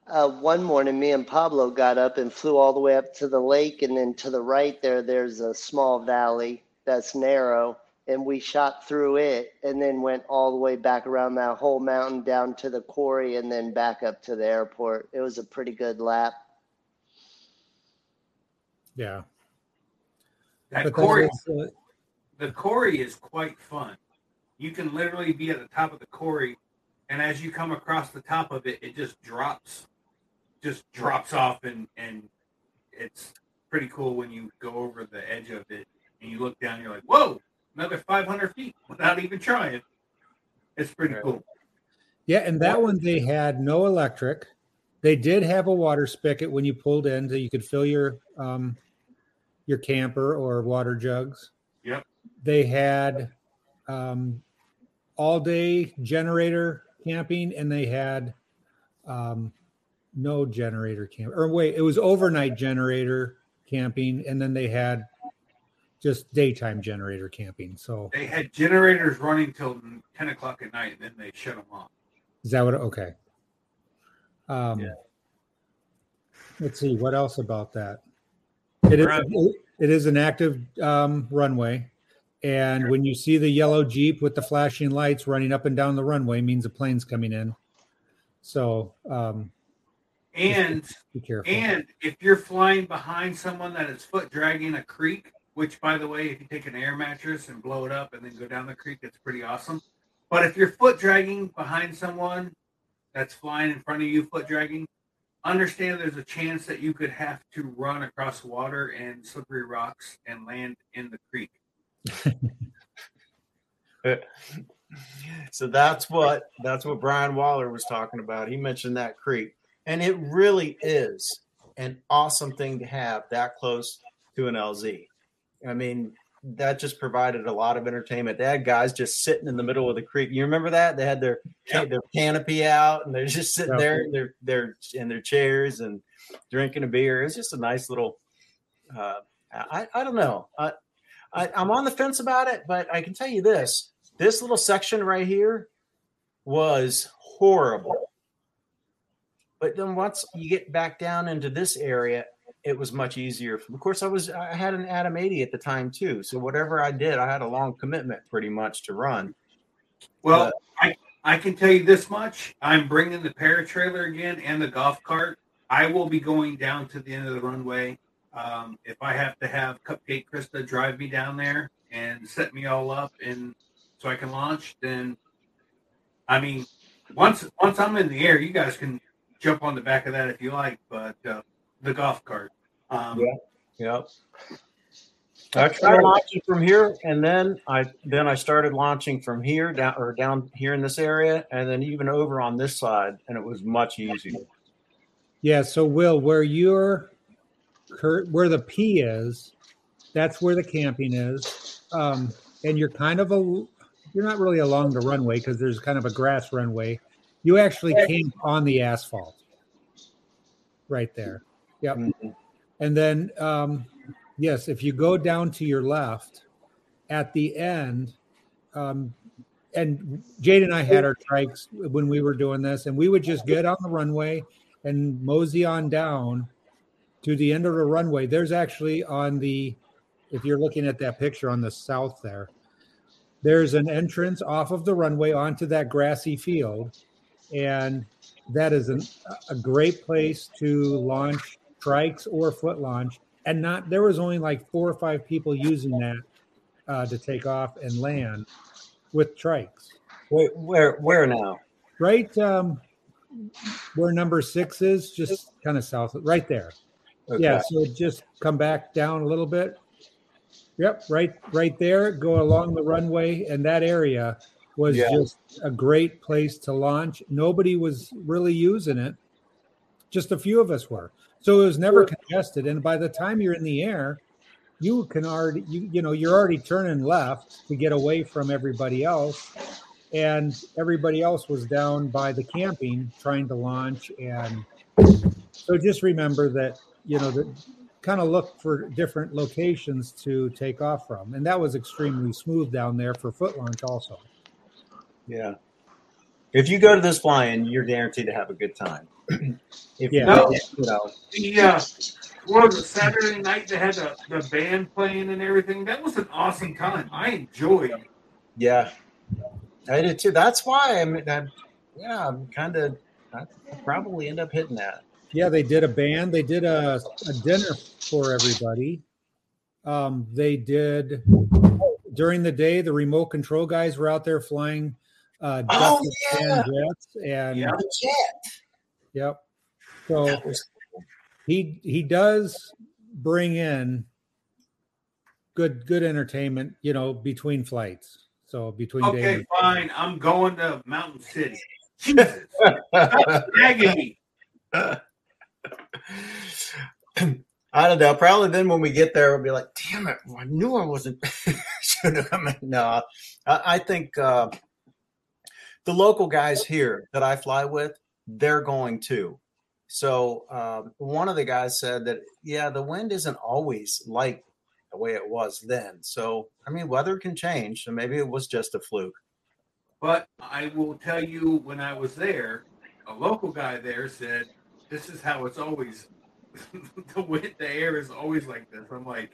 uh, one morning, me and Pablo got up and flew all the way up to the lake, and then to the right there, there's a small valley that's narrow, and we shot through it, and then went all the way back around that whole mountain down to the quarry, and then back up to the airport. It was a pretty good lap. Yeah. That But that Corey, uh, the quarry is quite fun. You can literally be at the top of the quarry, and as you come across the top of it, it just drops, just drops off, and and it's pretty cool when you go over the edge of it and you look down. You're like, whoa, another 500 feet without even trying. It's pretty Right. cool. Yeah, and that one they had no electric. They did have a water spigot when you pulled in, so you could fill your um, your camper or water jugs. Yep. They had um, all day generator camping and they had um, no generator camp. Or wait, it was overnight generator camping and then they had just daytime generator camping. So They had generators running till ten o'clock at night, and then they shut them off. is that what? Okay. Um, Yeah. Let's see what else about that. It is, it is an active um, runway, and when you see the yellow jeep with the flashing lights running up and down the runway, means a plane's coming in. So um, And be careful. and if you're flying behind someone that is foot dragging a creek, which by the way, if you take an air mattress and blow it up and then go down the creek, it's pretty awesome. But if you're foot dragging behind someone that's flying in front of you, foot dragging, understand there's a chance that you could have to run across water and slippery rocks and land in the creek. So that's what that's what Brian Waller was talking about. He mentioned that creek, and it really is an awesome thing to have that close to an LZ. I mean, that just provided a lot of entertainment. They had guys just sitting in the middle of the creek. You remember that? They had their Yeah. their canopy out, and they're just sitting there in their their in their chairs and drinking a beer. It's just a nice little. Uh, I I don't know. I, I I'm on the fence about it, but I can tell you this: this little section right here was horrible. But then once you get back down into this area, it was much easier. Of course, I was I had an Adam 80 at the time too, so whatever I did, I had a long commitment pretty much to run. Well, I, I can tell you this much. I'm bringing the paratrailer again and the golf cart. I will be going down to the end of the runway. Um, if I have to have Cupcake Krista drive me down there and set me all up and so I can launch, then I mean, once once I'm in the air, you guys can jump on the back of that if you like. But uh, the golf cart, um, Yeah. Yep. I tried launching from here, and then I then I started launching from here down or down here in this area, and then even over on this side, and it was much easier. Yeah. So, Will, where your cur- where the P is, that's where the camping is, um, and you're kind of a you're not really along the runway because there's kind of a grass runway. You actually camp on the asphalt, right there. Yep. And then, um, yes, if you go down to your left, at the end, um, and Jade and I had our trikes when we were doing this, and we would just get on the runway and mosey on down to the end of the runway. There's actually on the, if you're looking at that picture on the south there, there's an entrance off of the runway onto that grassy field. And that is an, a great place to launch trikes or foot launch. And not, there was only like four or five people using that uh, to take off and land with trikes. Wait, where where now? Right um, where number six is, just kind of south, right there. Okay. Yeah, so just come back down a little bit. Yep, right, right there. Go along the runway, and that area was Yeah. just a great place to launch. Nobody was really using it. Just a few of us were, so it was never congested. And by the time you're in the air, you can already, you you know, you're already turning left to get away from everybody else, and everybody else was down by the camping trying to launch. And so just remember that you know that kind of look for different locations to take off from and that was extremely smooth down there for foot launch also Yeah. If you go to this flying, you're guaranteed to have a good time. if Yeah. you, No. you know, the uh, what was it, Saturday night they had the, the band playing and everything. That was an awesome time. I enjoyed. it. yeah, I did too. That's why I'm. I'm yeah, I'm kind of. I probably end up hitting that. yeah they did a band they did a, a dinner for everybody um, they did during the day the remote control guys were out there flying uh Oh, yeah. and jets and Yeah. Yep so he he does bring in good good entertainment you know between flights so between Okay, days fine. I'm going to Mountain City. Jesus, stop nagging me. I don't know. Probably then when we get there, we'll be like, "Damn it! I knew I wasn't should have come." in." No, I, I think uh, the local guys here that I fly with, they're going too. So um, one of the guys said that yeah, the wind isn't always like the way it was then. So I mean, weather can change. So maybe it was just a fluke. But I will tell you, when I was there, a local guy there said, "This is how it's always. the wind, the air is always like this." I'm like,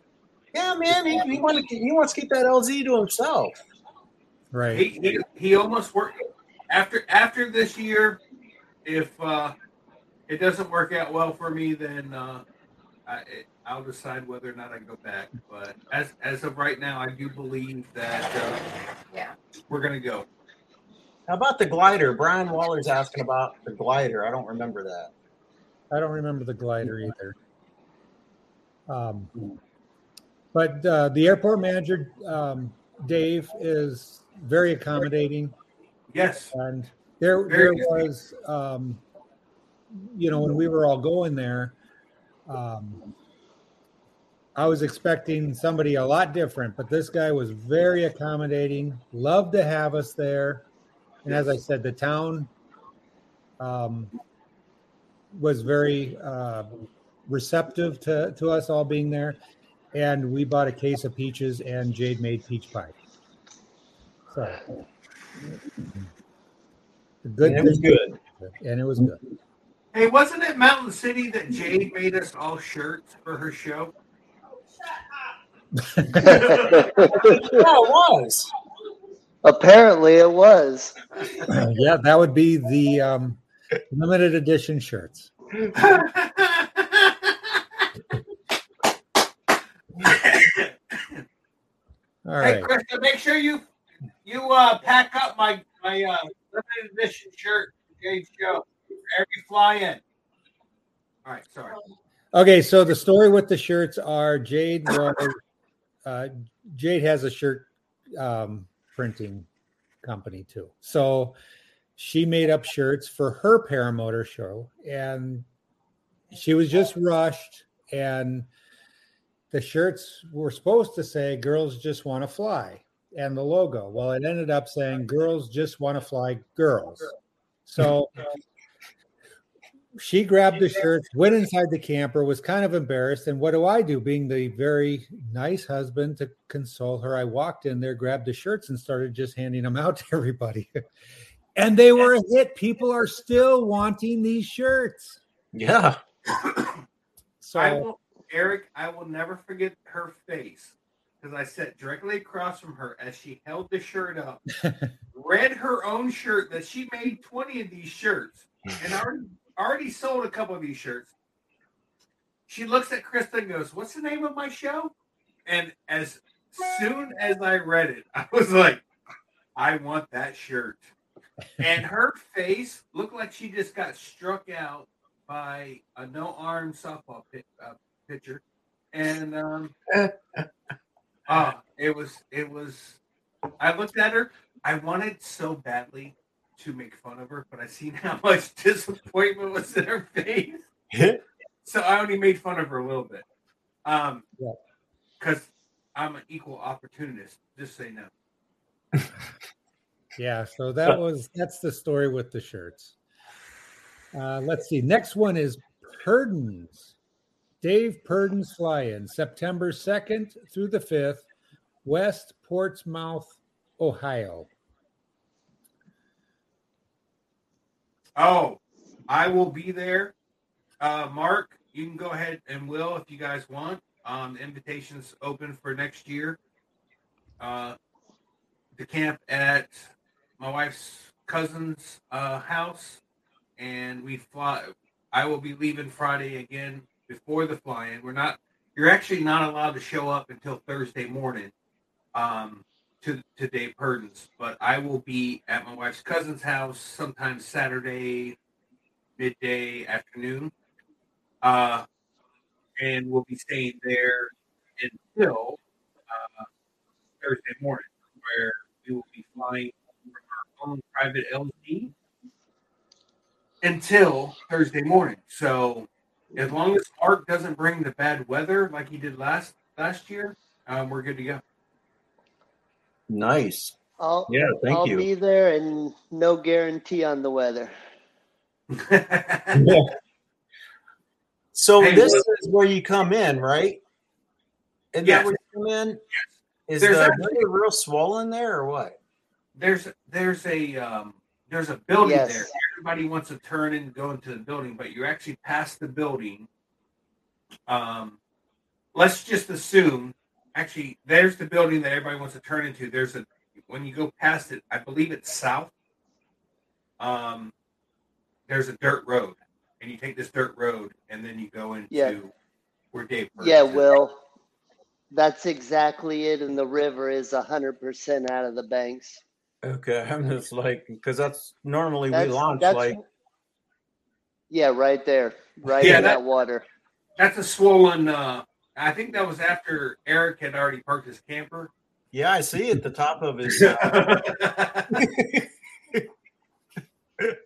Yeah, man, he, he, want to, he wants to keep that LZ to himself. Right. he, he, he almost worked after after this year. If uh, it doesn't work out well for me, then uh, I, I'll decide whether or not I go back. But as as of right now, I do believe that uh, Yeah. we're gonna go. How about the glider? Brian Waller's asking about the glider. I don't remember that. I don't remember the glider either. Um, but uh, the airport manager, um, Dave, is very accommodating. Yes, And there, there was, um, you know, when we were all going there, um, I was expecting somebody a lot different, but this guy was very accommodating, loved to have us there. And as I said, the town um, was very uh, receptive to, to us all being there. And we bought a case of peaches, and Jade made peach pie. So, good And it was good. and it was good. Hey, wasn't it Mountain City that Jade made us all shirts for her show? Yeah, it was. Apparently, it was. yeah, that would be the um, limited edition shirts. All Hey, right. Krista, make sure you you uh, pack up my my uh, limited edition shirt for Jade's show every fly in. All right, sorry. Okay, so the story with the shirts are Jade was uh, Jade has a shirt um, printing company too. So she made up shirts for her paramotor show, and she was just rushed, and the shirts were supposed to say "Girls just want to fly" and the logo. Well, it ended up saying "Girls just want to fly, girls." So she grabbed the shirts, went inside the camper, was kind of embarrassed. And what do I do? Being the very nice husband to console her, I walked in there, grabbed the shirts, and started just handing them out to everybody. and they were a hit. People are still wanting these shirts. Yeah. So I will, Eric, I will never forget her face because I sat directly across from her as she held the shirt up, read her own shirt that she made 20 of these shirts and already, already sold a couple of these shirts. She looks at Krista and goes, What's the name of my show? And as soon as I read it, I was like, I want that shirt. And her face looked like she just got struck out by a no arm softball pit, uh, pitcher, and um, uh, it was it was. I looked at her. I wanted so badly to make fun of her, but I seen how much disappointment was in her face, so I only made fun of her a little bit. Um, Yeah. because I'm an equal opportunist. Just say no. yeah, so that was that's the story with the shirts. Uh, let's see. Next one is Purdon's. Dave Purdon's fly-in, September 2nd through the 5th, West Portsmouth, Ohio. Oh, I will be there. Uh, Mark, you can go ahead and will if you guys want. Um, invitation's open for next year. Uh, the camp at my wife's cousin's uh, house, and we fly. I will be leaving Friday again before the fly-in. We're not. You're actually not allowed to show up until Thursday morning. Um, to to Dave Purdon's, but I will be at my wife's cousin's house sometime Saturday midday afternoon. Uh, and we'll be staying there until uh, Thursday morning, where we will be flying from our own private LZ until Thursday morning. So, as long as Mark doesn't bring the bad weather like he did last last year, um, we're good to go. Nice. I'll, Yeah, thank I'll you. be there and no guarantee on the weather. So Hey, this look- is where you come in, right? Isn't Yes. that where you come in? Is There's the actually- river real swollen there or what? there's there's a um, there's a building Yes. there. Everybody wants to turn and go into the building, but you're actually past the building. Um, let's just assume, actually, there's the building that everybody wants to turn into. There's a when you go past it, I believe it's south. Um, there's a dirt road, and you take this dirt road, and then you go into Yeah. where Dave. Yeah, is. Will. That's exactly it. And the river is 100% out of the banks. Okay, I'm just like because that's normally we launch that's, like yeah, right there, right Yeah, in that- that water. That's a swollen. Uh, I think that was after Eric had already parked his camper. yeah, I see at the top of his. uh,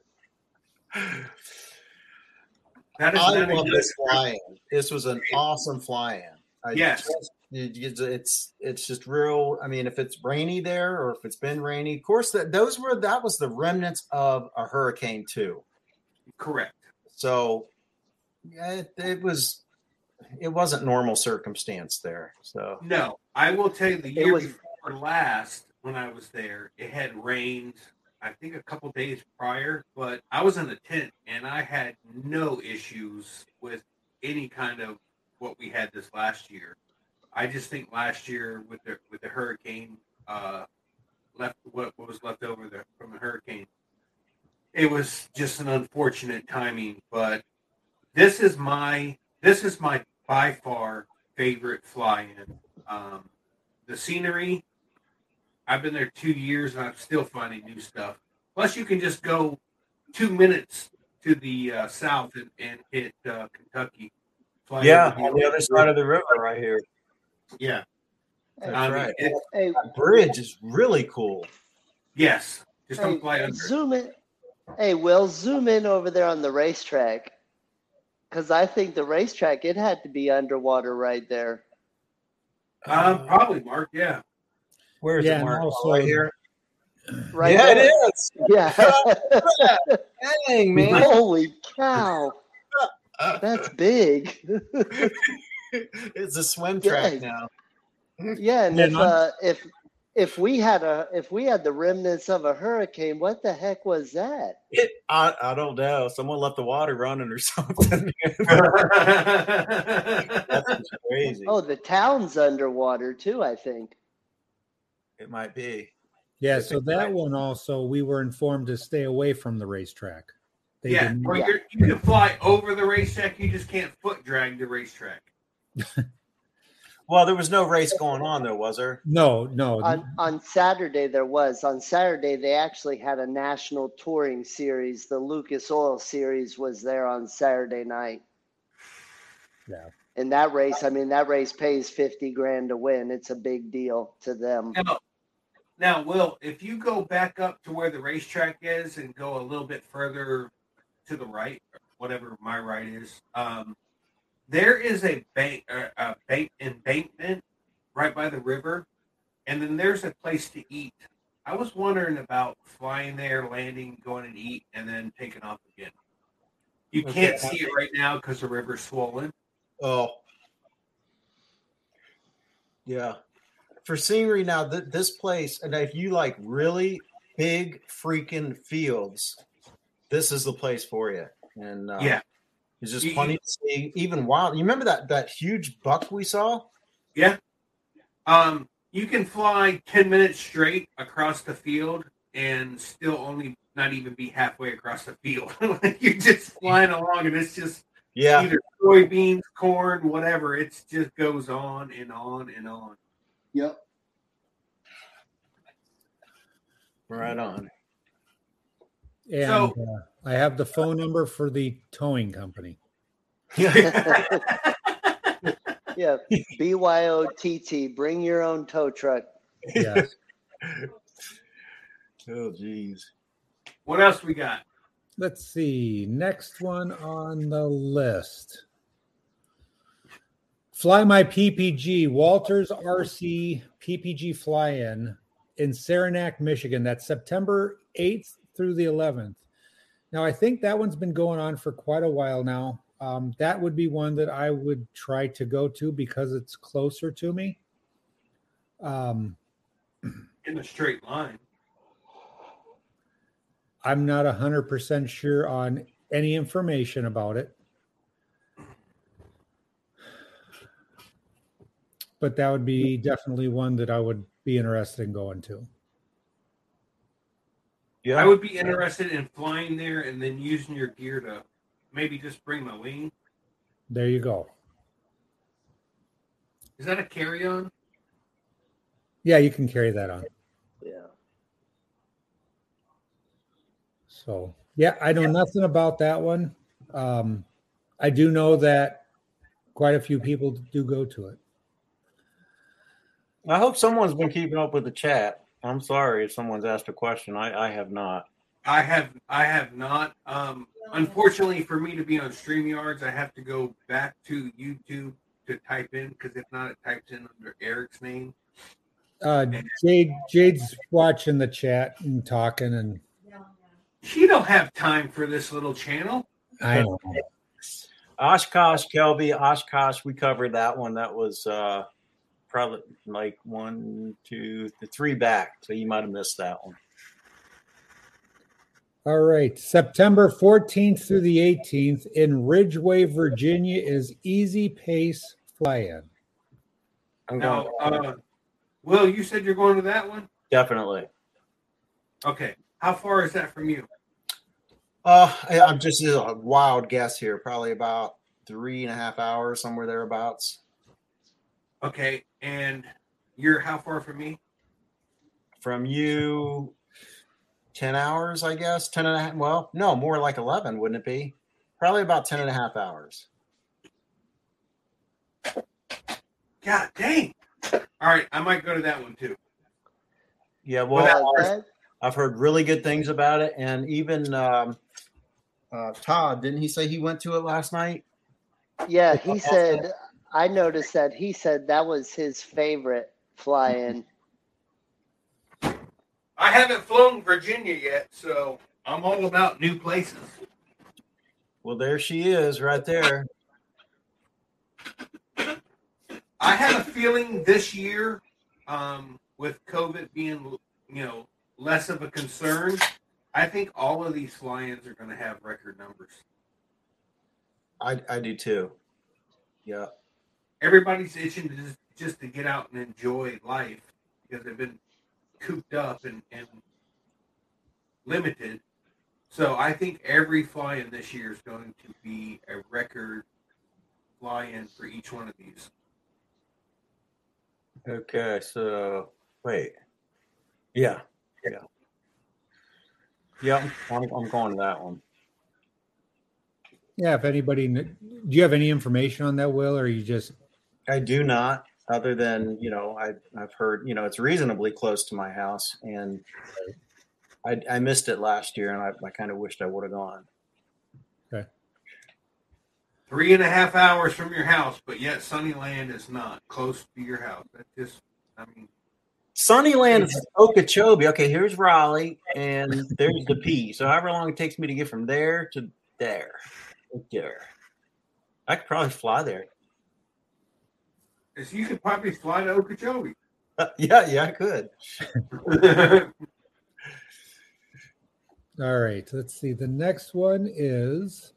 That is I love this fly-in. This was an awesome fly-in. I Yes. just- it- it's it's it's just real. I mean, if it's rainy there or if it's been rainy, of course that those were that was the remnants of a hurricane too. Correct. So yeah, it, it was it wasn't normal circumstance there. So No, I will tell you the year was- before last when I was there, it had rained. I think a couple days prior, but I was in a tent and I had no issues with any kind of what we had this last year. I just think last year with the with the hurricane, uh, left what, what was left over there from the hurricane, it was just an unfortunate timing. But this is my this is my by far favorite fly-in. Um, the scenery. I've been there two years and I'm still finding new stuff. Plus, you can just go two minutes to the uh, south and, and hit uh, Kentucky. Fly yeah, on the other side of the river, right here. Yeah, Hey, I mean, right. it- hey, that bridge is really cool. yes. Just hey, don't fly under. it. zoom in. Hey, Will, zoom in over there on the racetrack. Because I think the racetrack, it had to be underwater right there. Um, probably, Mark. Yeah. Where is Yeah, it, Mark? Also- right here. Right yeah, there. it is. Yeah. Dang, man. Holy cow. That's big. it's a swim track Dang. now. Yeah, and Yeah, if uh, if if we had a if we had the remnants of a hurricane, what the heck was that? It, I, I don't know. Someone left the water running or something. That's crazy. Oh, the town's underwater too. I think. It might be. Yeah, so that one also we were informed to stay away from the racetrack. They yeah. didn't- Or Yeah. you can fly over the racetrack. You just can't foot drag the racetrack. Well, there was no race going on, though, was there? no, no. On on Saturday there was. On Saturday they actually had a national touring series. The Lucas Oil Series was there on Saturday night. Yeah. And that race, I mean, that race pays fifty grand to win. It's a big deal to them. Now, now, Will, if you go back up to where the racetrack is and go a little bit further to the right, whatever my right is, um, there is a bank, uh, a bank embankment right by the river, and then there's a place to eat. I was wondering about flying there, landing, going and eat, and then taking off again. You can't Okay. see it right now because the river's swollen. Oh, Yeah. for scenery now, th- this place, and if you like really big freaking fields, This is the place for you. And uh, Yeah. There's just You- plenty to see. Even wild. You remember that that huge buck we saw? Yeah. Um, you can fly 10 minutes straight across the field and still only not even be halfway across the field. Like, You're just flying along and it's just Yeah. either soybeans, corn, whatever. It just goes on and on and on. Yep. Right on. And So- uh, I have the phone number for the towing company. Yeah. BYOTT. Bring your own tow truck. Yes. Oh, geez. what else we got? Let's see. Next one on the list. Fly My PPG, Walters RC PPG fly in in Saranac, Michigan. That's September 8th through the 11th. Now, I think that one's been going on for quite a while now. Um, that would be one that I would try to go to because it's closer to me. Um, In a straight line. I'm not 100% sure on any information about it. But that would be definitely one that I would be interested in going to. Yeah. I would be interested in flying there and then using your gear to maybe just bring my wing. There you go. Is that a carry on? Yeah, you can carry that on. Yeah. So, yeah, I know nothing about that one. Um, I do know that quite a few people do go to it. I hope someone's been keeping up with the chat. I'm sorry if someone's asked a question. I, I have not. I have I have not. Um, unfortunately for me to be on StreamYards, I have to go back to YouTube to type in because if not, it types in under Eric's name. Uh, Jade, Jade's watching the chat and talking, and She don't have time for this little channel. I know. Oshkosh, Kelby, Oshkosh, we covered that one. That was uh, probably like one, two, the three back. So you might have missed that one. All right. September 14th through the 18th in Ridgeway, Virginia is Easy Pace Fly In. I'm Now, going uh, Will, you said you're going to that one. definitely. Okay, how far is that from you? Uh, I- I'm just this is a wild guess here. Probably about three and a half hours, somewhere thereabouts. Okay, and you're how far from me? From you, 10 hours, I guess. 10 and a half. Well, no, more like 11, wouldn't it be? Probably about 10 and a half hours. God dang! All right, I might go to that one too. Yeah, well, Well, I've- I've heard really good things about it. And even um, uh, Todd, didn't he say he went to it last night? yeah, he said, I noticed that he said that was his favorite fly in. I haven't flown Virginia yet, so I'm all about new places. Well, there she is right there. I have a feeling this year, um, with COVID being, you know, less of a concern, I think all of these fly-ins are going to have record numbers. I, I do too. Yeah. Everybody's itching to just, just to get out and enjoy life because they've been cooped up and, and limited. So I think every fly-in this year is going to be a record fly-in for each one of these. Okay. So, wait. Yeah. Yeah. Yeah. I'm, I'm going to that one. Yeah, if anybody, do you have any information on that, Will, or you just, I do not, other than, you know, I, I've heard, you know, it's reasonably close to my house and I, I missed it last year and I, I kind of wished I would have gone. Three and a half hours from your house, but yet Sunnyland is not close to your house. That just, I mean, Sunnyland is Okeechobee. Okay, here's Raleigh, and there's the P. So however long it takes me to get from there to there, there, I could probably fly there. Is you could probably fly to Okeechobee. yeah, yeah, I could. all right, let's see. The next one is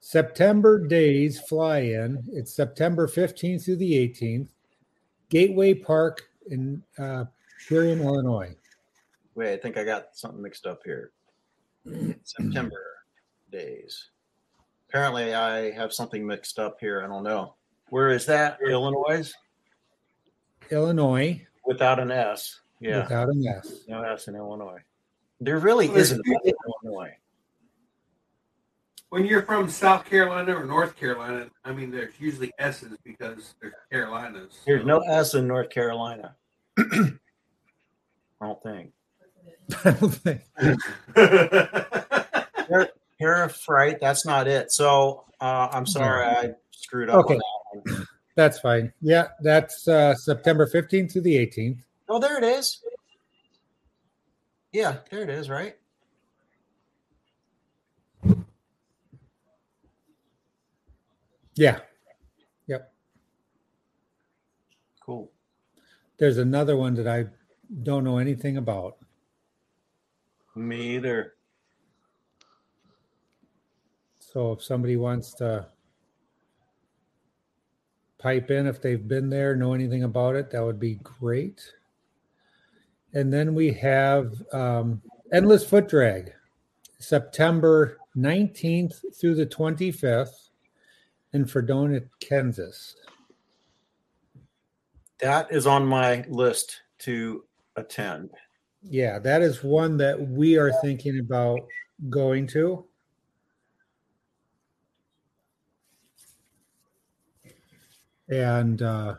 September Days Fly In. It's September 15th through the 18th, Gateway Park in uh, Purion, Illinois. Wait, I think I got something mixed up here. September days. Apparently, I have something mixed up here. I don't know. Where is that? Illinois Illinois without an S. Yeah, without an S. no S in Illinois. There really Well, isn't an in Illinois. when you're from South Carolina or North Carolina, I mean, there's usually S's because there's Carolinas. There's no S in North Carolina. I don't think. I don't think. Parafright, that's not it. So uh, I'm sorry, I screwed up. Okay. That's fine. Yeah, that's uh, September 15th to the 18th. Oh, there it is. Yeah, there it is, right? Yeah. Yep. Cool. There's another one that I don't know anything about. Me either. So if somebody wants to pipe in if they've been there, know anything about it, that would be great. And then we have um, Endless Foot Drag, September 19th through the 25th in Fredonia, Kansas. That is on my list to attend. Yeah, that is one that we are thinking about going to. And uh,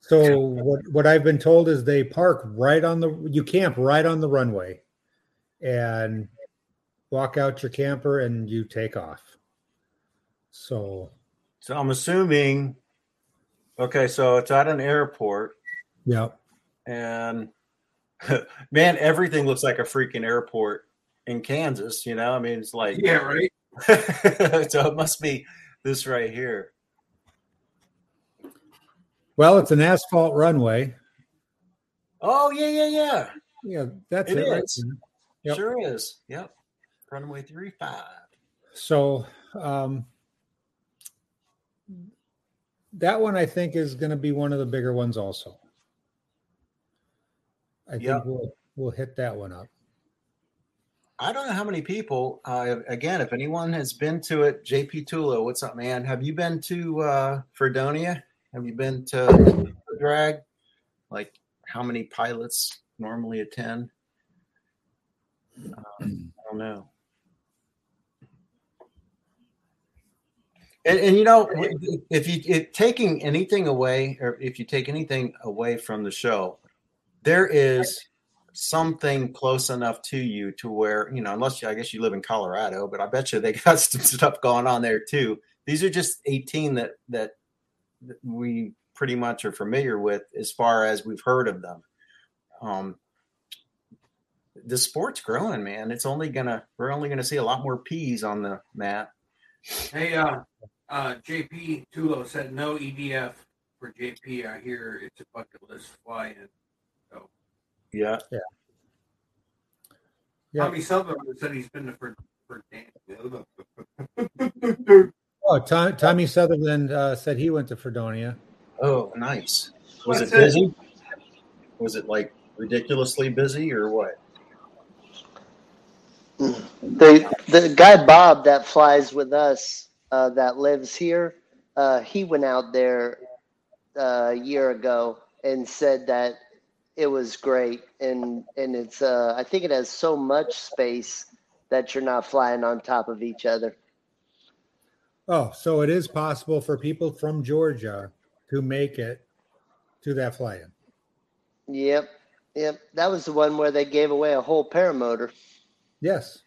so what what I've been told is they park right on the you camp right on the runway and walk out your camper and you take off. So So I'm assuming. Okay, so it's at an airport, yeah. and man, everything looks like a freaking airport in Kansas. You know, I mean, it's like Yeah, right. so it must be this right here. Well, it's an asphalt runway. Oh yeah, yeah, yeah. Yeah, that's It it. right Yep. Sure is. Yep. Runway three five. So um, that one I think is going to be one of the bigger ones also. I Yeah. think we'll we'll hit that one up. I don't know how many people. Uh, again, if anyone has been to it, JP Tulo, what's up, man? Have you been to uh, Fredonia? Have you been to drag? Like, how many pilots normally attend? Um, I don't know. And, and you know, if you if taking anything away, or if you take anything away from the show, there is something close enough to you to where you know, unless you, I guess you live in Colorado, but I bet you they got some stuff going on there too. These are just 18 that that that we pretty much are familiar with as far as we've heard of them. Um, the sport's growing, man. It's only gonna we're only gonna see a lot more peas on the mat. Hey, uh, uh, JP Tulo said no EDF for JP. I hear it's a bucket list fly in. So Yeah, Yeah. Tommy Sutherland said he's been to for for Dan. Oh, Tom, Tommy Sutherland uh, said he went to Fredonia. Oh, nice. Was it That's it. busy? Was it like ridiculously busy or what? The the guy Bob that flies with us uh, that lives here, uh, he went out there uh, a year ago and said that it was great and and it's uh, I think it has so much space that you're not flying on top of each other. Oh, so it is possible for people from Georgia to make it to that fly-in. Yep, yep. That was the one where they gave away a whole paramotor. Yes.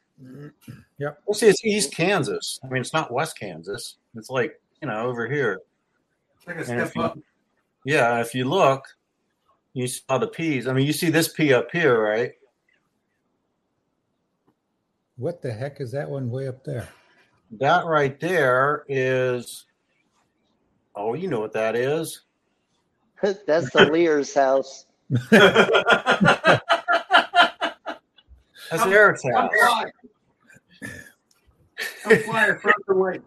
Yep. Well, see, it's East Kansas. I mean, it's not West Kansas. It's like you know over here. It's like a step if you, up. yeah, if you look, you saw the peas. I mean, you see this pea up here, right? What the heck is that one way up there? That right there is. Oh, you know what that is? That's the Lear's house. That's I'm- Eric's house. fly. Come fly across the way.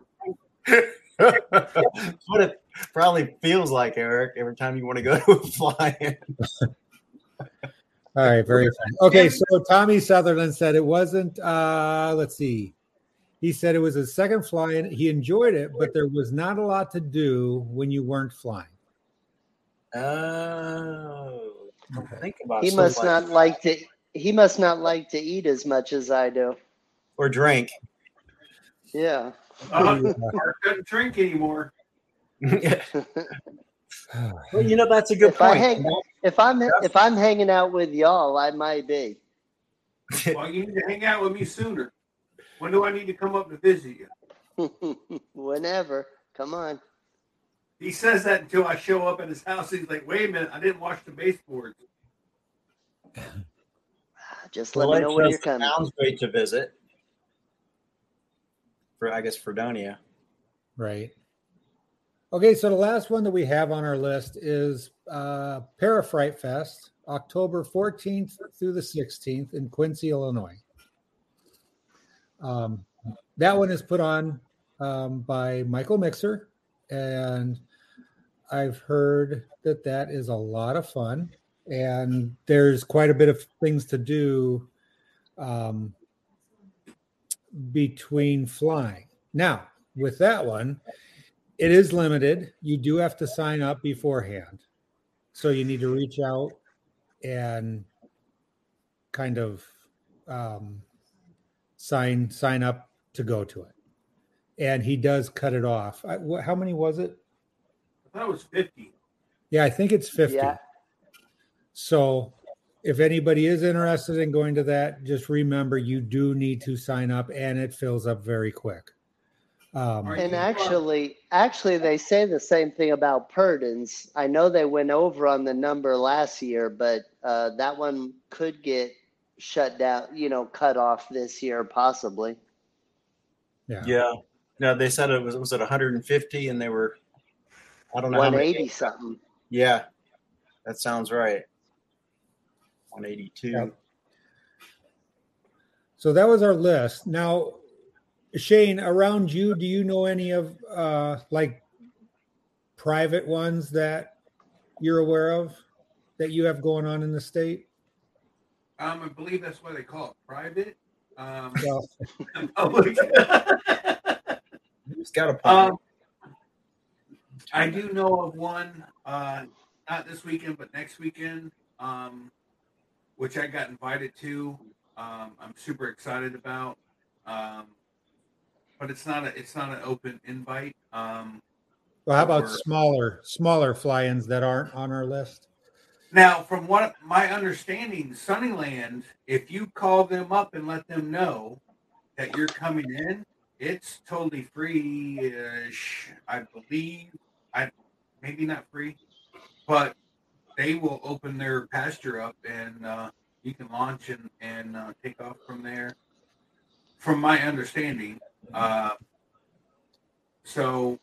That's what it probably feels like, Eric, every time you want to go to a fly-in. All right, very fun. Okay, so Tommy Sutherland said it wasn't. uh Let's see. He said it was his second fly-in. He enjoyed it, but there was not a lot to do when you weren't flying. Oh, think about He must somebody- not like to. He must not like to eat as much as I do. or drink. Yeah. Uh, Mark doesn't drink anymore. well, you know that's a good If I point. hang, if I'm if I'm hanging out with y'all, I might be. Well, you need to hang out with me sooner. When do I need to come up to visit you? Whenever. Come on. He says that until I show up at his house. He's like, "Wait a minute, I didn't wash the baseboards." Just let Well, me know when you're coming. sounds great to visit. For I guess Fredonia. Right. Okay, so the last one that we have on our list is uh, Parafright Fest, October 14th through the 16th in Quincy, Illinois. Um, that one is put on um, by Michael Mixer, and I've heard that that is a lot of fun, and there's quite a bit of things to do um, between flying. Now, with that one, it is limited. You do have to sign up beforehand. So you need to reach out and kind of um, sign sign up to go to it. And he does cut it off. I, wh- how many was it? I thought it was 50. Yeah, I think it's 50. Yeah. So if anybody is interested in going to that, just remember you do need to sign up and it fills up very quick. Um, And actually, actually, they say the same thing about Purdon's. I know they went over on the number last year, but uh, that one could get shut down, you know, cut off this year, possibly. yeah. Yeah. No, they said it was was it 150 and they were I don't know how 180 something. Yeah. That sounds right. 182. Yeah. So that was our list. Now, Shane, around you, do you know any of uh like private ones that you're aware of that you have going on in the state? Um, I believe that's why they call it private. Um, public. It's got a um, I do know of one, uh, not this weekend, but next weekend, um, which I got invited to. Um, I'm super excited about. Um, but it's not a it's not an open invite. Um, well, how about Or- smaller smaller fly-ins that aren't on our list? Now, from what my understanding, Sunnyland, if you call them up and let them know that you're coming in, it's totally free. I believe, I maybe not free, but they will open their pasture up and uh, you can launch and and uh, take off from there. From my understanding, uh, so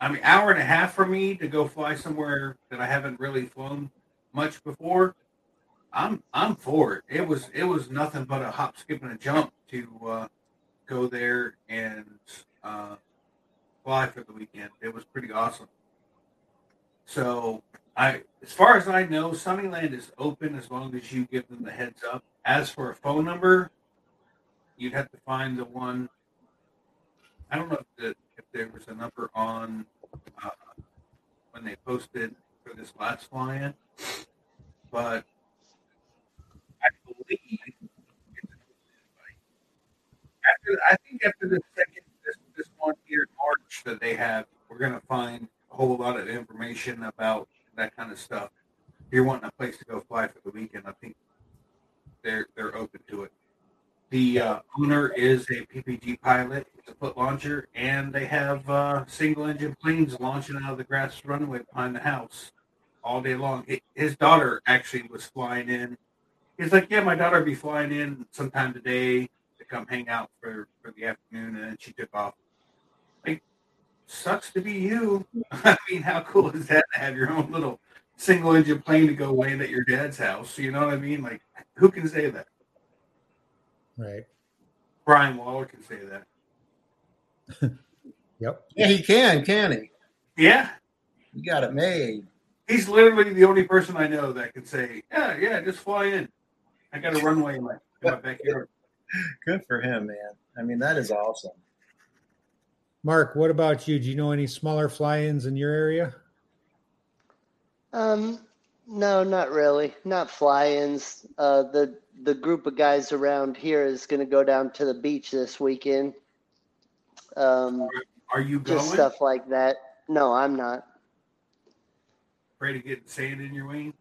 I mean, hour and a half for me to go fly somewhere that I haven't really flown much before. I'm I'm for it. It was it was nothing but a hop, skip, and a jump to uh, go there and uh, fly for the weekend. It was pretty awesome. So I, as far as I know, Sunnyland is open as long as you give them the heads up. As for a phone number, you'd have to find the one. I don't know if, the, if there was a number on uh, when they posted for this last fly-in, but I believe after I think after the second this this one here in March that they have, we're gonna find a whole lot of information about that kind of stuff. If you're wanting a place to go fly for the weekend, I think they're they're open to it. The uh, owner is a PPG pilot, it's a foot launcher, and they have uh, single engine planes launching out of the grass runway behind the house all day long. His daughter actually was flying in. He's like, Yeah, my daughter will be flying in sometime today to come hang out for, for the afternoon, and then she took off. Like, sucks to be you. I mean, how cool is that to have your own little single engine plane to go land at your dad's house? You know what I mean? Like, who can say that? Right. Brian Waller can say that. Yep. Yeah, he can, can he? Yeah, You got it made. He's literally the only person I know that can say, "Yeah, yeah, just fly in." I got a runway in my, in my backyard. Good for him, man. I mean, that is awesome. Mark, what about you? Do you know any smaller fly-ins in your area? Um, no, not really. Not fly-ins. Uh, the the group of guys around here is going to go down to the beach this weekend. Um, Are you going? just stuff like that. No, I'm not. Afraid of getting sand in your wing?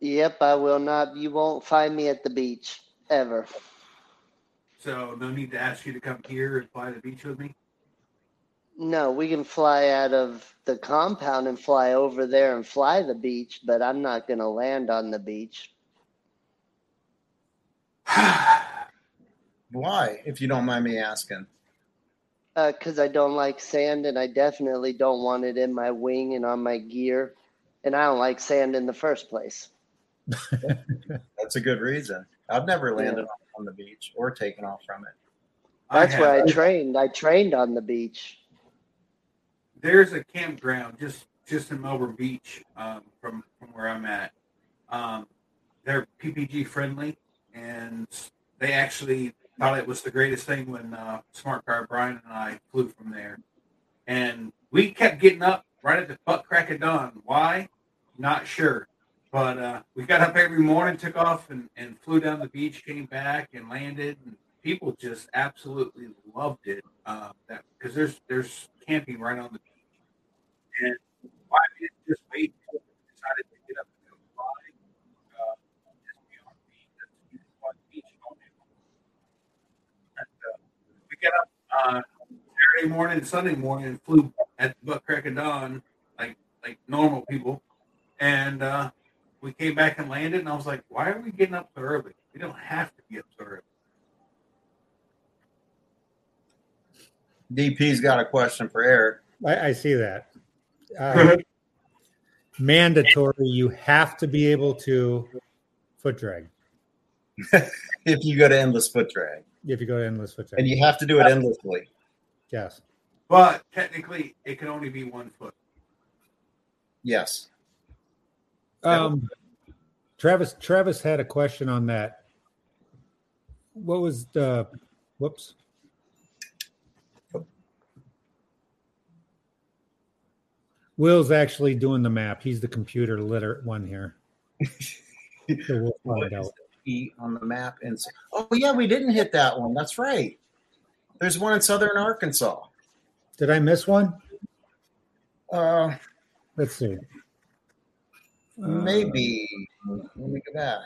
Yep, I will not. You won't find me at the beach ever. So no need to ask you to come here and fly the beach with me. No, we can fly out of the compound and fly over there and fly the beach, but I'm not going to land on the beach. Why, if you don't mind me asking? Uh, because I don't like sand, and I definitely don't want it in my wing and on my gear, and I don't like sand in the first place. That's a good reason. I've never landed on the beach or taken off from it. That's I where I trained. I trained on the beach. there's a campground just just in Melbourne Beach um, from from where I'm at. Um, they're PPG friendly, and they actually thought it was the greatest thing when uh, Smart Car Brian and I flew from there. And we kept getting up right at the butt crack of dawn. Why? Not sure. But uh, we got up every morning, took off, and, and flew down the beach, came back, and landed. And people just absolutely loved it. Uh, that because there's there's camping right on the beach. And why we didn't just wait until decided to get up and go fly? Uh, just be on the beach. Beach. And, uh, we got up uh, Saturday morning Sunday morning and flew at butt crack of dawn, like like normal people. And uh, we came back and landed, and I was like, "Why are we getting up so early? We don't have to get up so early." DP's got a question for Eric. I, I see that. Uh, mandatory. You have to be able to foot drag If you go to endless foot drag, if you go to endless foot drag. and you have to do it endlessly. yes. But technically, it can only be one foot. Yes. Um, Travis. Travis had a question on that. What was the? Whoops. Will's actually doing the map. He's the computer literate one here. So we'll find out. E on the map? And so, oh yeah, we didn't hit that one. That's right. There's one in southern Arkansas. Did I miss one? Uh, Let's see. Uh, maybe. Let me go back.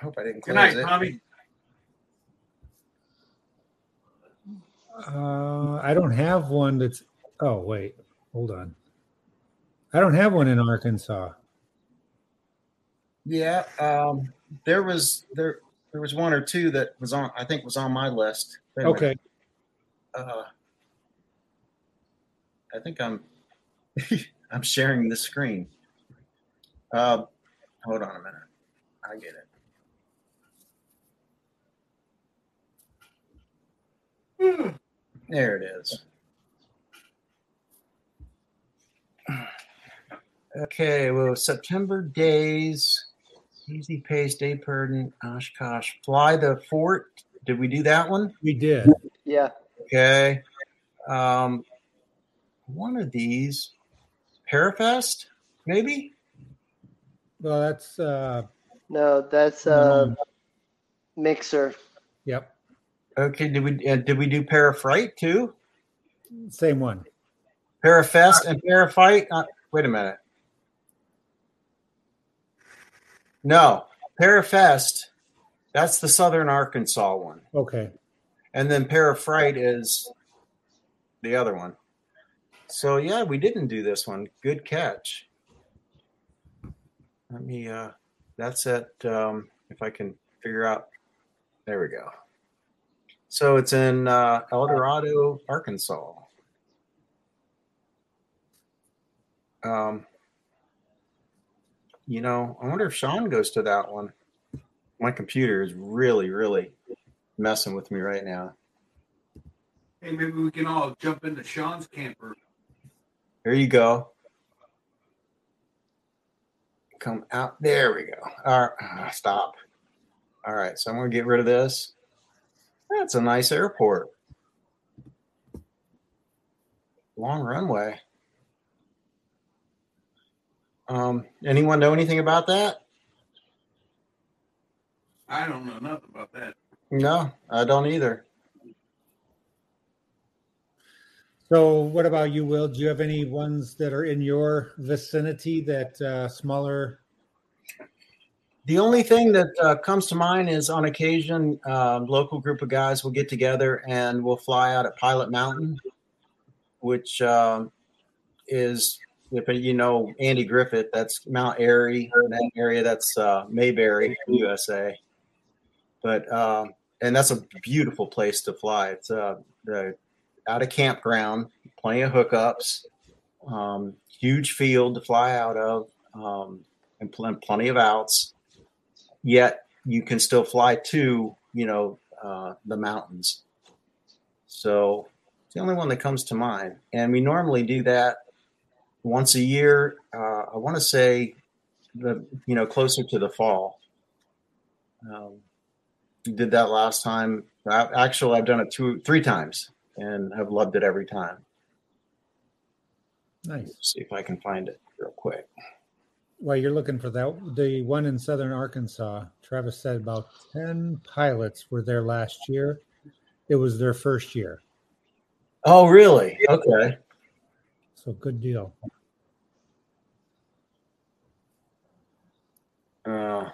I hope I didn't Good close night, it. Tommy. Uh, I don't have one that's. Oh wait, hold on. I don't have one in Arkansas. Yeah, um, there was there there was one or two that was on. I think was on my list. Wait a minute. Okay, Uh, I think I'm I'm sharing the screen. Uh, hold on a minute. I get it. There it is. Okay, well, September days, easy pace, Dave Purdon, Oshkosh, fly the fort. Did we do that one? we did. Yeah. Okay. Um, one of these, Parafest, maybe. Well, that's uh, No, that's uh, mixer. yep, Okay. Did we uh, did we do Parafright too? same one. Parafest and Parafright. Uh, wait a minute. No, Parafest. That's the Southern Arkansas one, Okay, and then Parafright is the other one. So yeah, we didn't do this one. Good catch. Let me. uh That's at. Um, if I can figure out. There we go. So it's in uh, El Dorado, Arkansas. Um, you know, I wonder if Sean goes to that one. My computer is really, really messing with me right now. Hey, maybe we can all jump into Sean's camper. There you go. Come out. There we go. All right. ah, stop. All right. So I'm going to get rid of this. That's a nice airport. Long runway. Um, anyone know anything about that? I don't know nothing about that. No, I don't either. So, what about you, Will? Do you have any ones that are in your vicinity that uh, smaller? The only thing that uh, comes to mind is on occasion, um, local group of guys will get together and we'll fly out at Pilot Mountain, which um, is, if you know Andy Griffith, that's Mount Airy, that area that's uh, Mayberry, USA. but um, and that's a beautiful place to fly. It's uh, the out of campground, plenty of hookups, um, huge field to fly out of, um, and pl- plenty of outs. Yet you can still fly to you know uh, the mountains. So it's the only one that comes to mind, and we normally do that once a year. Uh, I want to say the you know closer to the fall. Um, did that last time. I, actually, I've done it two, three times, and have loved it every time. Nice. see if I can find it real quick. While you're looking for that, the one in southern Arkansas, Travis said about 10 pilots were there last year. It was their first year. Oh, really? Okay. So good deal. Uh,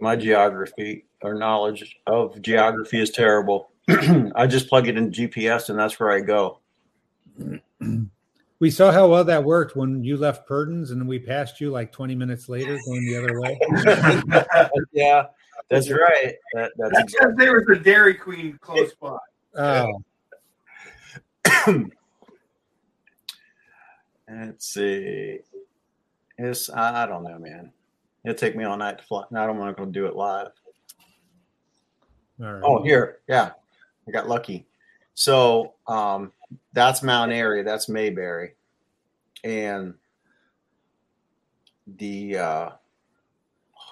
my geography or knowledge of geography is terrible. I just plug it in GPS and that's where I go. We saw how well that worked when you left Purdon's and we passed you like 20 minutes later going the other way. yeah, that's right. That, that's That's because there was a Dairy Queen close by. Oh, Let's see. It's I I don't know, man. It'll take me all night to fly. I don't want to go do it live. all right. Oh, here, yeah, I got lucky. So um, that's Mount Airy. That's Mayberry, and the uh,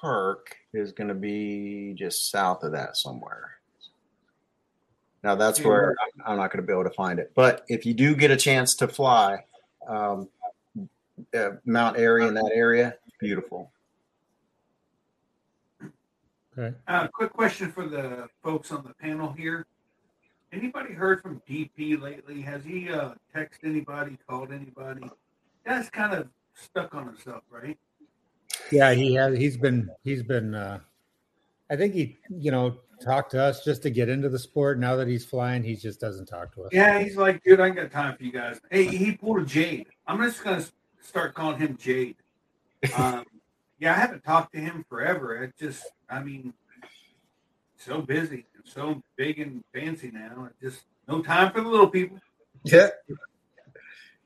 park is going to be just south of that somewhere. Now that's where I'm- I'm not going to be able to find it. But if you do get a chance to fly, um, uh, Mount Airy in that area, beautiful. Okay. Uh, quick question for the folks on the panel here. Anybody heard from DP lately? Has he uh, texted anybody, called anybody? That's kind of stuck on himself, right? Yeah, he has. He's been. He's been. uh I think he, you know, talked to us just to get into the sport. Now that he's flying, he just doesn't talk to us. Yeah, he's like, dude, I ain't got time for you guys. Hey, he pulled a Jade. I'm just gonna start calling him Jade. Um, yeah, I haven't talked to him forever. It just, I mean, so busy so big and fancy now. Just no time for the little people. Yeah.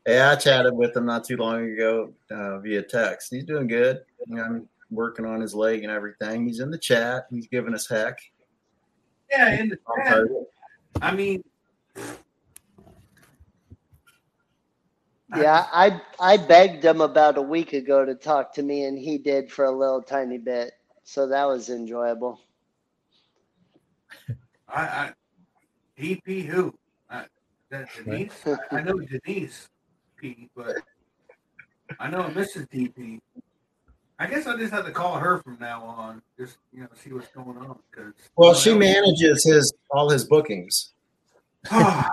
Yeah, I chatted with him not too long ago uh, via text. He's doing good. I'm working on his leg and everything. He's in the chat. He's giving us heck. Yeah, and the I'll chat. I mean, Yeah, I I begged him about a week ago to talk to me, and he did for a little tiny bit. So that was enjoyable. I, I DP who? I, that Denise? I, I know Denise P, but I know Mrs. DP. I guess I just have to call her from now on, just you know, see what's going on. Because Well, she manages his all his bookings. I,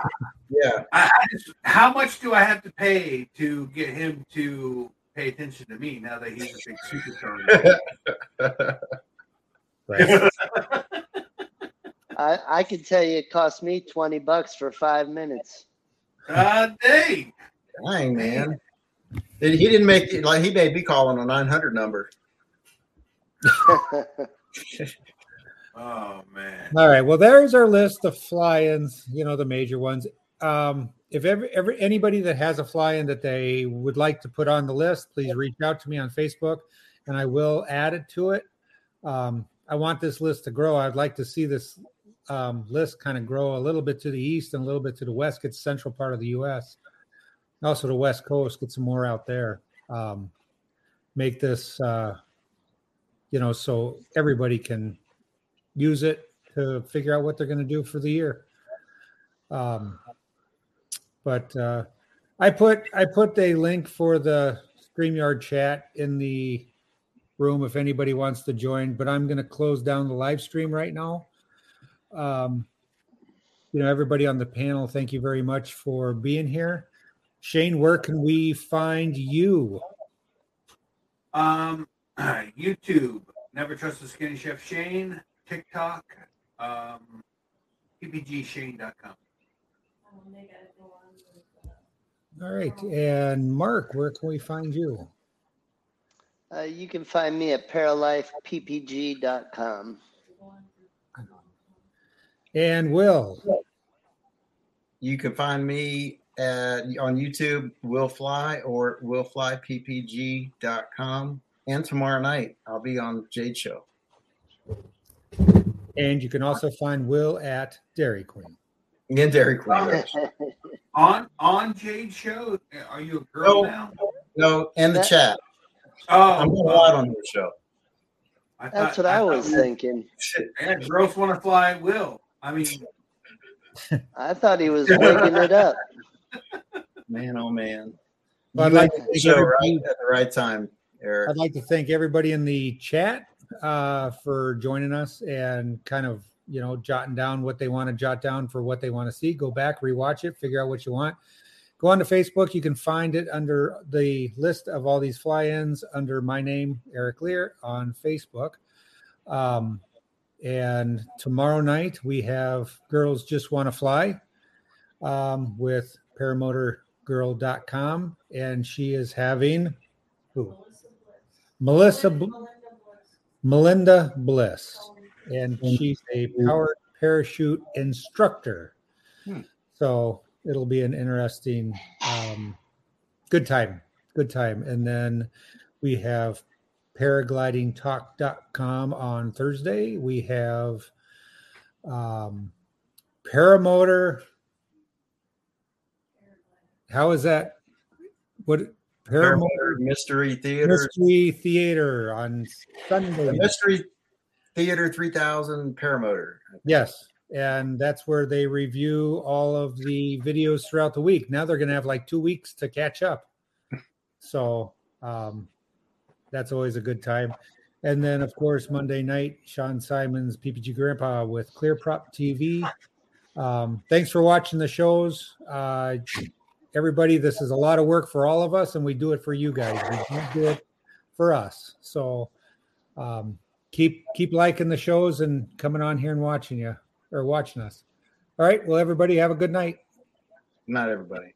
Yeah. I just, how much do I have to pay to get him to pay attention to me now that he's a big superstar? Right. I I could tell you it cost me twenty bucks for five minutes. uh, dang. Dang, man. He he didn't make it like he made me call on a 900 number. Oh man. All right. Well, there's our list of fly-ins. You know, the major ones. Um, if ever, ever anybody that has a fly-in that they would like to put on the list, please reach out to me on Facebook, and I will add it to it. Um, I want this list to grow. I'd like to see this um, list kind of grow a little bit to the east and a little bit to the west. Get the central part of the U.S. Also, the West Coast. Get some more out there. Um, make this, uh, you know, so everybody can use it to figure out what they're going to do for the year. Um, but uh, I put I put a link for the Streamyard chat in the room if anybody wants to join. But I'm going to close down the live stream right now. Um, you know, everybody on the panel, thank you very much for being here. Shane, where can we find you? Um, YouTube. Never trust the skinny chef Shane. TikTok. Um, ppgshane.com. All right, and Mark, where can we find you? Uh, you can find me at paralifeppg.com. And Will. You can find me at, on YouTube, Will Fly or willflyppg.com. And tomorrow night, I'll be on Jade Show. And you can also find Will at Dairy Queen. And Dairy Queen. On on Jade show, are you a girl No. now? No, and the That- chat. Oh, I'm going oh. live on your show. I That's thought- what I thought was thinking. Yeah, girls want to fly at will. I mean, I thought he was waking it up. Man, oh man. Well, I'd You like to the thank show everybody- right at the right time, Eric. I'd like to thank everybody in the chat uh, for joining us and kind of, you know, jotting down what they want to jot down for what they want to see. Go back, rewatch it, figure out what you want. Go on to Facebook. You can find it under the list of all these fly ins under my name, Eric Lear, on Facebook. Um, and tomorrow night, we have Girls Just Want to Fly um, with paramotorgirl.com. And she is having who? Melissa Bl- Melinda Bliss, and she's a powered parachute instructor. Hmm. So it'll be an interesting, um, good time, good time. And then we have paraglidingtalk.com on Thursday. We have um, paramotor. How is that? What paramotor? Paramotor Mystery Theater. Mystery Theater on The Sunday. Mystery Theater 3000 Paramotor. Yes. And that's where they review all of the videos throughout the week. Now they're going to have like two weeks to catch up. So um, that's always a good time. And then, of course, Monday night, Sean Simon's PPG Grandpa with Clear Prop TV. Um, thanks for watching the shows. Uh, everybody, this is a lot of work for all of us, and we do it for you guys. We don't it for us. So um, keep keep liking the shows and coming on here and watching you or watching us. All right. Well, everybody, have a good night. Not everybody.